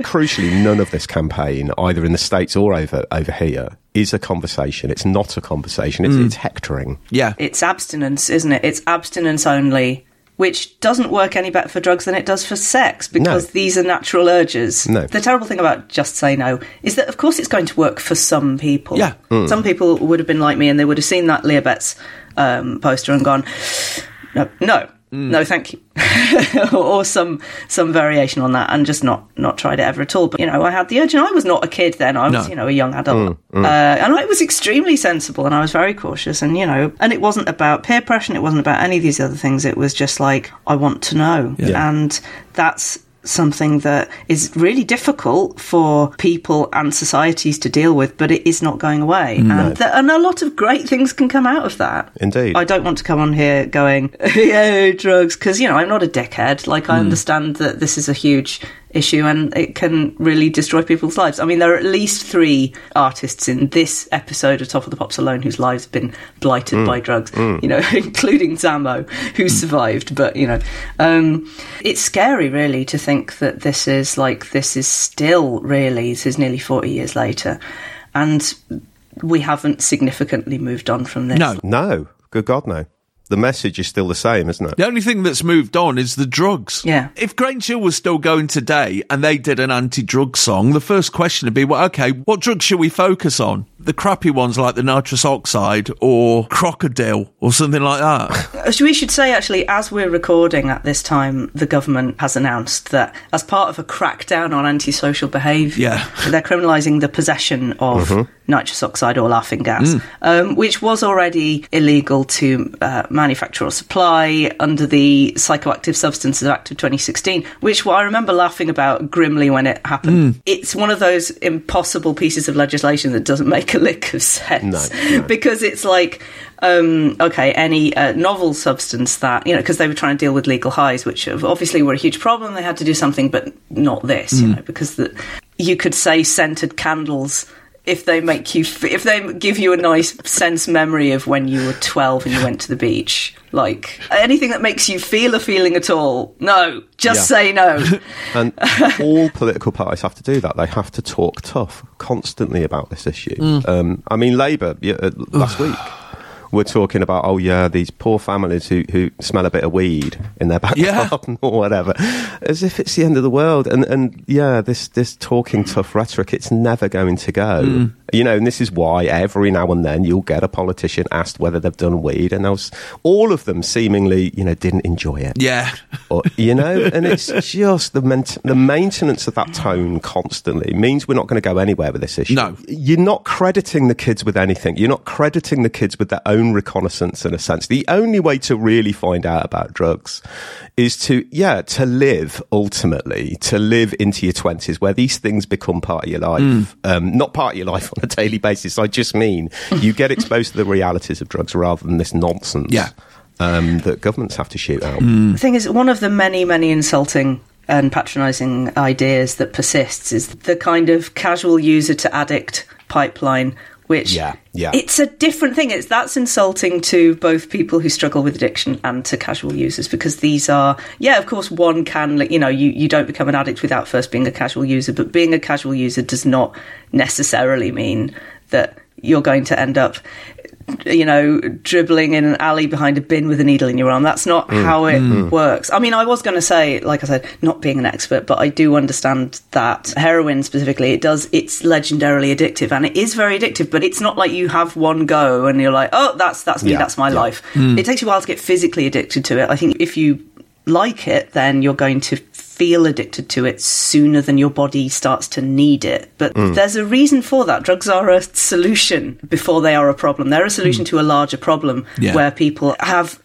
crucially, none of this campaign, either in the states or over over here, is a conversation. It's not a conversation. It's, mm. it's hectoring. Yeah, it's abstinence, isn't it? It's abstinence only which doesn't work any better for drugs than it does for sex because no. these are natural urges. No. The terrible thing about Just Say No is that, of course, it's going to work for some people. Yeah. Mm. Some people would have been like me and they would have seen that Leah Betts um, poster and gone, no, no. No, thank you, or some some variation on that, and just not not tried it ever at all. But you know, I had the urge, and I was not a kid then; I was no. you know a young adult, mm, mm. Uh, and I was extremely sensible, and I was very cautious, and you know, and it wasn't about peer pressure, and it wasn't about any of these other things. It was just like I want to know, yeah. and that's something that is really difficult for people and societies to deal with, but it is not going away. No. And, and a lot of great things can come out of that. Indeed. I don't want to come on here going, yeah, drugs, because, you know, I'm not a dickhead. Like, I mm. understand that this is a huge issue and it can really destroy people's lives. I mean, there are at least three artists in this episode of Top of the Pops alone whose lives have been blighted mm. by drugs, mm. you know, including Zammo, who mm. survived. But, you know, um, it's scary, really, to think that this is like, this is still really, this is nearly 40 years later. And we haven't significantly moved on from this. No. No. Good God, no the message is still the same, isn't it? The only thing that's moved on is the drugs. Yeah. If Grange Hill was still going today and they did an anti-drug song, the first question would be, well, okay, what drugs should we focus on? The crappy ones like the nitrous oxide or crocodile or something like that. we should say, actually, as we're recording at this time, the government has announced that as part of a crackdown on antisocial behaviour, yeah. they're criminalising the possession of mm-hmm. Nitrous oxide or laughing gas, mm. um, which was already illegal to uh, manufacture or supply under the Psychoactive Substances Act of 2016, which I remember laughing about grimly when it happened. Mm. It's one of those impossible pieces of legislation that doesn't make a lick of sense no, no. because it's like um, okay, any uh, novel substance that, you know, because they were trying to deal with legal highs, which obviously were a huge problem. They had to do something, but not this, mm. you know, because the, you could say scented candles if they make you if they give you a nice sense memory of when you were 12 and you went to the beach like anything that makes you feel a feeling at all no just yeah. say no and all political parties have to do that they have to talk tough constantly about this issue mm. um, i mean labour yeah, uh, last week we're talking about, oh yeah, these poor families who, who smell a bit of weed in their back yeah. garden or whatever, as if it's the end of the world. And and yeah, this this talking tough rhetoric, it's never going to go. Mm. You know, and this is why every now and then you'll get a politician asked whether they've done weed, and was, all of them seemingly, you know, didn't enjoy it. Yeah, or, you know, and it's just the ment- the maintenance of that tone constantly means we're not going to go anywhere with this issue. No, you're not crediting the kids with anything. You're not crediting the kids with their own reconnaissance in a sense. The only way to really find out about drugs is to, yeah, to live ultimately, to live into your 20s where these things become part of your life. Mm. Um, not part of your life on a daily basis. I just mean you get exposed to the realities of drugs rather than this nonsense. Yeah. Um, that governments have to shoot out. Mm. The thing is, one of the many, many insulting and patronising ideas that persists is the kind of casual user to addict pipeline which yeah, yeah. it's a different thing. It's that's insulting to both people who struggle with addiction and to casual users because these are yeah, of course one can you know, you, you don't become an addict without first being a casual user, but being a casual user does not necessarily mean that you're going to end up you know, dribbling in an alley behind a bin with a needle in your arm. That's not mm. how it mm. works. I mean, I was going to say, like I said, not being an expert, but I do understand that heroin specifically, it does, it's legendarily addictive and it is very addictive, but it's not like you have one go and you're like, oh, that's, that's me, yeah. that's my yeah. life. Mm. It takes you a while to get physically addicted to it. I think if you like it, then you're going to feel addicted to it sooner than your body starts to need it. But mm. there's a reason for that. Drugs are a solution before they are a problem. They're a solution mm. to a larger problem yeah. where people have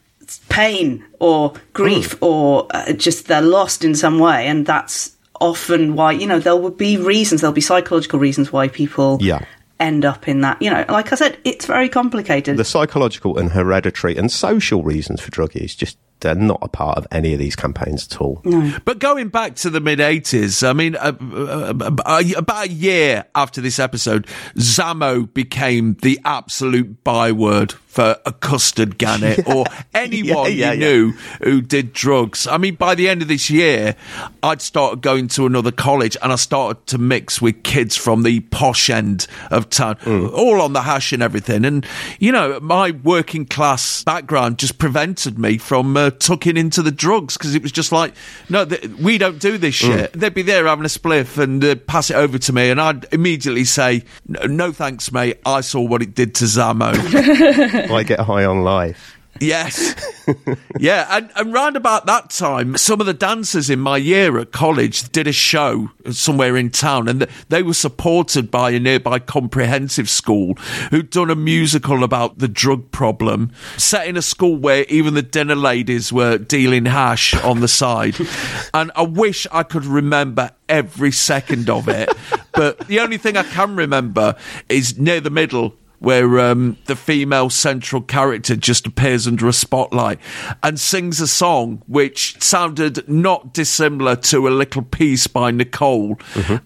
pain or grief mm. or uh, just they're lost in some way. And that's often why, you know, there will be reasons, there'll be psychological reasons why people yeah end up in that. You know, like I said, it's very complicated. The psychological and hereditary and social reasons for drug use just they're not a part of any of these campaigns at all. No. But going back to the mid 80s, I mean, uh, uh, uh, about a year after this episode, Zammo became the absolute byword for a custard gannet or anyone yeah, yeah, you knew who did drugs. I mean, by the end of this year, I'd started going to another college and I started to mix with kids from the posh end of town, Mm. all on the hash and everything. And, you know, my working class background just prevented me from uh, tucking into the drugs because it was just like, no, th- we don't do this Mm. shit. They'd be there having a spliff and uh, pass it over to me, and I'd immediately say, "No, no thanks, mate. I saw what it did to Zammo. I get high on life. Yes. yeah, and, and round about that time, some of the dancers in my year at college did a show somewhere in town, and they were supported by a nearby comprehensive school who'd done a musical about the drug problem, set in a school where even the dinner ladies were dealing hash on the side. and I wish I could remember every second of it, but the only thing I can remember is near the middle where um, the female central character just appears under a spotlight and sings a song which sounded not dissimilar to a little piece by Nicole.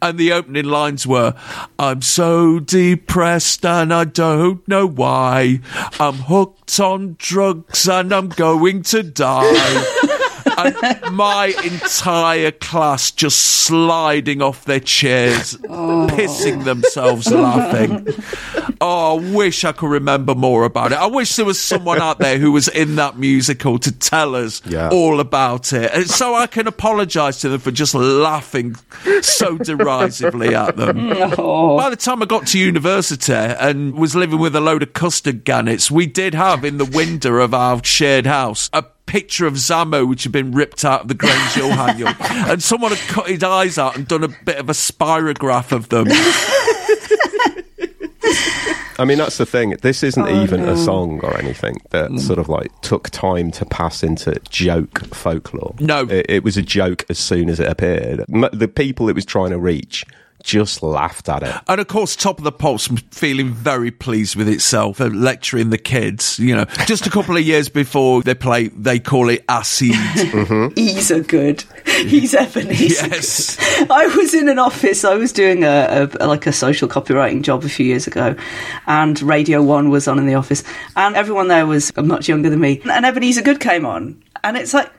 And the opening lines were, I'm so depressed and I don't know why. I'm hooked on drugs and I'm going to die. and my entire class just sliding off their chairs, pissing themselves laughing. Oh, I wish I could remember more about it. I wish there was someone out there who was in that musical to tell us Yeah. all about it. And so I can apologise to them for just laughing so derisively at them. By the time I got to university and was living with a load of custard gannets, we did have in the window of our shared house a picture of Zammo which had been ripped out of the Grange Hill. And someone had cut his eyes out and done a bit of a spirograph of them. I mean, that's the thing. This isn't Oh, even no. a song or anything that Mm. sort of like took time to pass into joke folklore. No. It, it was a joke as soon as it appeared. The people it was trying to reach just laughed at it. And of course, Top of the Pops feeling very pleased with itself, uh, lecturing the kids. You know, just a couple of years before they play, they call it acid. He's a good. He's Ebenezer. Yes. I was in an office. I was doing a, a like a social copywriting job a few years ago, and Radio One was on in the office, and everyone there was much younger than me. And Ebeneezer Goode came on, and it's like.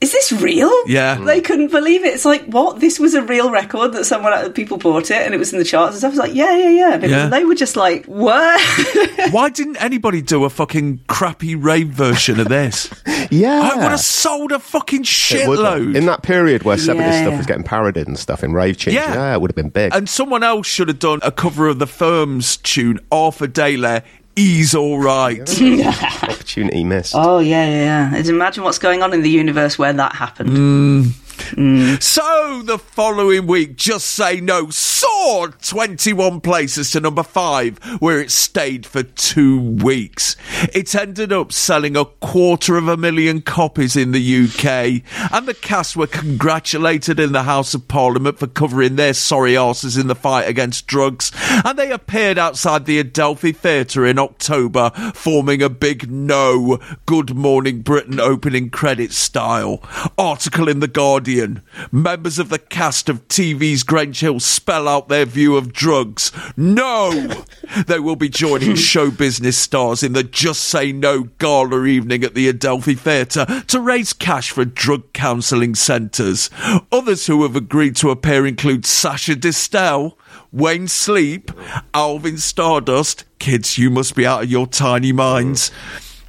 Is this real? Yeah. They couldn't believe it. It's like, what? This was a real record that someone, uh, people bought it and it was in the charts and stuff. I was like, yeah, yeah, yeah. And Yeah. They were just like, what? Why didn't anybody do a fucking crappy rave version of this? Yeah. I would have sold a fucking It would shitload. In that period where 70s Yeah, stuff was getting parodied and stuff in rave tunes, Yeah. yeah, it would have been big. And someone else should have done a cover of the Firm's tune, Arthur Daley, He's Alright. Opportunity missed. oh, yeah, yeah, yeah. Imagine what's going on in the universe where that happened. Hmm. So the following week, Just Say No soared 21 places to number five, where it stayed for two weeks. It ended up selling a quarter of a million copies in the UK, and the cast were congratulated in the House of Parliament for covering their sorry arses in the fight against drugs, and they appeared outside the Adelphi Theatre in October, forming a big no Good Morning Britain opening credit style. Article in The Guardian. Members of the cast of TV's Grange Hill spell out their view of drugs. No! they will be joining show business stars in the Just Say No gala evening at the Adelphi Theatre to raise cash for drug counselling centres. Others who have agreed to appear include Sacha Distel, Wayne Sleep, Alvin Stardust, kids, you must be out of your tiny minds,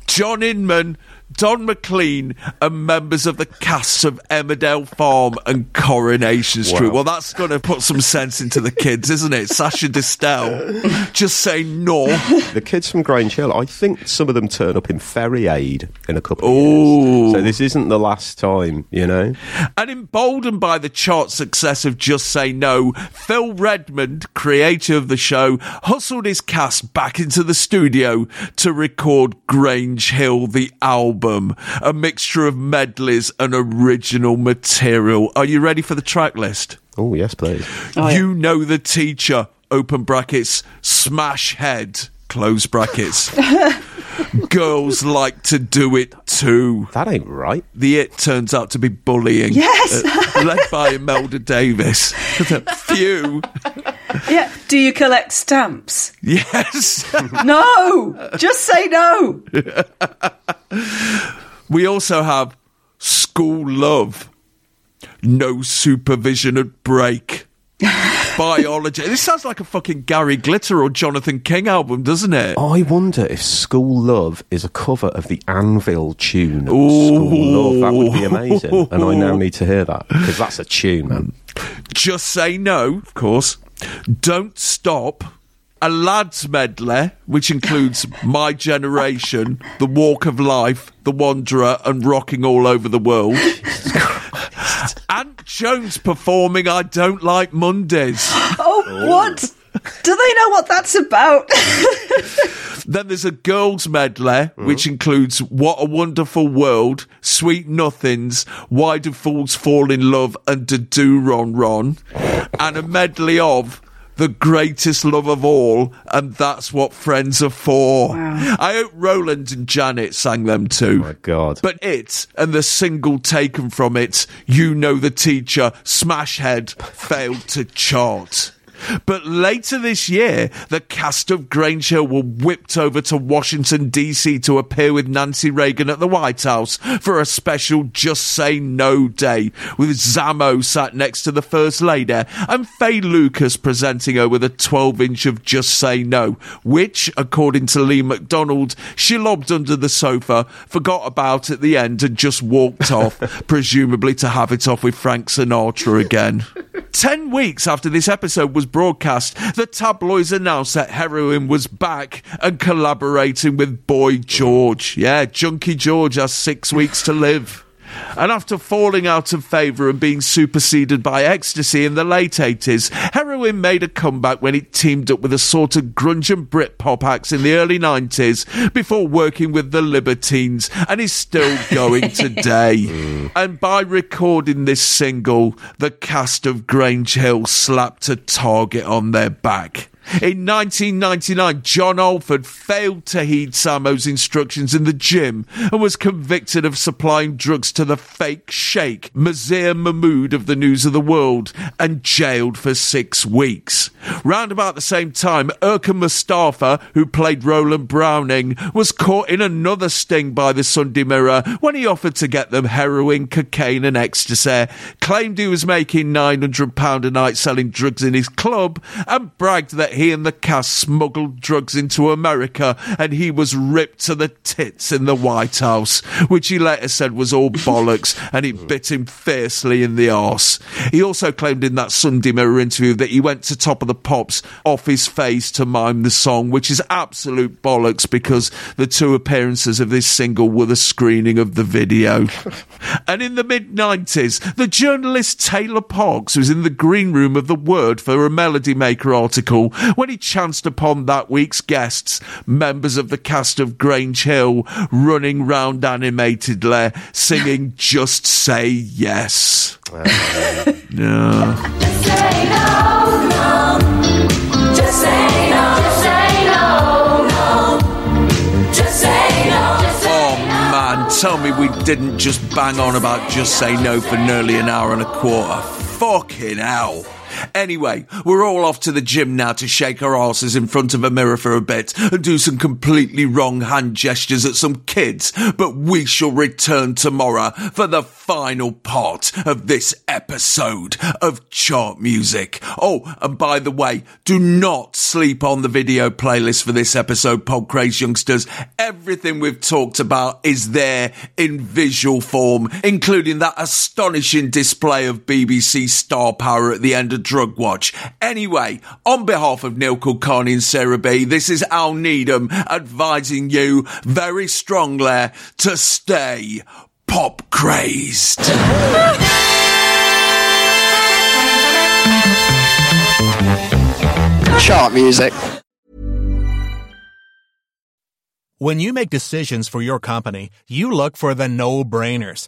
John Inman, Don McLean, and members of the casts of Emmerdale Farm and Coronation Street. Wow. Well, that's going to put some sense into the kids, isn't it? Sacha Distel, just say no. The kids from Grange Hill, I think some of them turn up in Ferry Aid in a couple of Ooh. years. So this isn't the last time, you know? And emboldened by the chart success of Just Say No, Phil Redmond, creator of the show, hustled his cast back into the studio to record Grange Hill, the album, a mixture of medleys and original material. Are you ready for the track list? Oh, yes, please. Oh, you know the teacher, open brackets, smash head, close brackets. Girls like to do it too. That ain't right. The it turns out to be bullying. Yes. Uh, led by Imelda Davis. Phew. Yeah. Do you collect stamps? Yes. no. Just say no. we also have school love. No supervision at break. Biology. This sounds like a fucking Gary Glitter or Jonathan King album, doesn't it? I wonder if School Love is a cover of the Anvil tune. School Love. That would be amazing. And I now need to hear that because that's a tune, man. Just say no, of course. Don't stop. A lads medley, which includes My Generation, The Walk of Life, The Wanderer, and Rocking All Over the World. and Jones performing I Don't Like Mondays. Oh, what? Do they know what that's about? then there's a girls' medley, mm-hmm. which includes What a Wonderful World, Sweet Nothings, Why Do Fools Fall in Love, and Do Do Ron Ron, and a medley of the greatest love of all, and that's what friends are for. Wow. I hope Roland and Janet sang them too. Oh my God. But it and the single taken from it, You Know the Teacher, Smash Head, failed to chart. But later this year, the cast of Grange Hill were whipped over to Washington, D.C. to appear with Nancy Reagan at the White House for a special Just Say No Day, with Zammo sat next to the First Lady and Faye Lucas presenting her with a 12 inch of Just Say No, which, according to Lee MacDonald, she lobbed under the sofa, forgot about at the end, and just walked off, presumably to have it off with Frank Sinatra again. Ten weeks after this episode was broadcast, the tabloids announced that Heroin was back and collaborating with Boy George. Yeah, Junkie George has six weeks to live. And after falling out of favour and being superseded by ecstasy in the late 80s, Heroin made a comeback when it teamed up with a sort of grunge and Britpop acts in the early 90s before working with the Libertines and is still going today. Hmm. and by recording this single, the cast of Grange Hill slapped a target on their back. In 1999, John Alford failed to heed Zammo's instructions in the gym and was convicted of supplying drugs to the fake sheikh, Mazher Mahmood of the News of the World, and jailed for six weeks. Round about the same time, Erkan Mustafa, who played Roland Browning, was caught in another sting by the Sunday Mirror when he offered to get them heroin, cocaine, and ecstasy, claimed he was making £900 a night selling drugs in his club, and bragged that he and the cast smuggled drugs into America and he was ripped to the tits in the White House, which he later said was all bollocks and it bit him fiercely in the arse. He also claimed in that Sunday Mirror interview that he went to Top of the Pops off his face to mime the song, which is absolute bollocks because the two appearances of this single were the screening of the video. and in the mid 90s, the journalist Taylor Parkes was in the green room of The Word for a Melody Maker article when he chanced upon that week's guests, members of the cast of Grange Hill, running round animatedly, singing Just Say Yes. no. Oh man, tell me we didn't just bang on about Just Say No for nearly an hour and a quarter. Fucking hell. Anyway, we're all off to the gym now to shake our asses in front of a mirror for a bit and do some completely wrong hand gestures at some kids, but we shall return tomorrow for the final part of this episode of Chart Music. Oh, and by the way, do not sleep on the video playlist for this episode, Pod Craze Youngsters. Everything we've talked about is there in visual form, including that astonishing display of BBC star power at the end of Drug Watch. Anyway, on behalf of Neil Kulkarni and Sarah Bee, this is Al Needham advising you very strongly to stay pop crazed. Chart music. When you make decisions for your company, you look for the no brainers.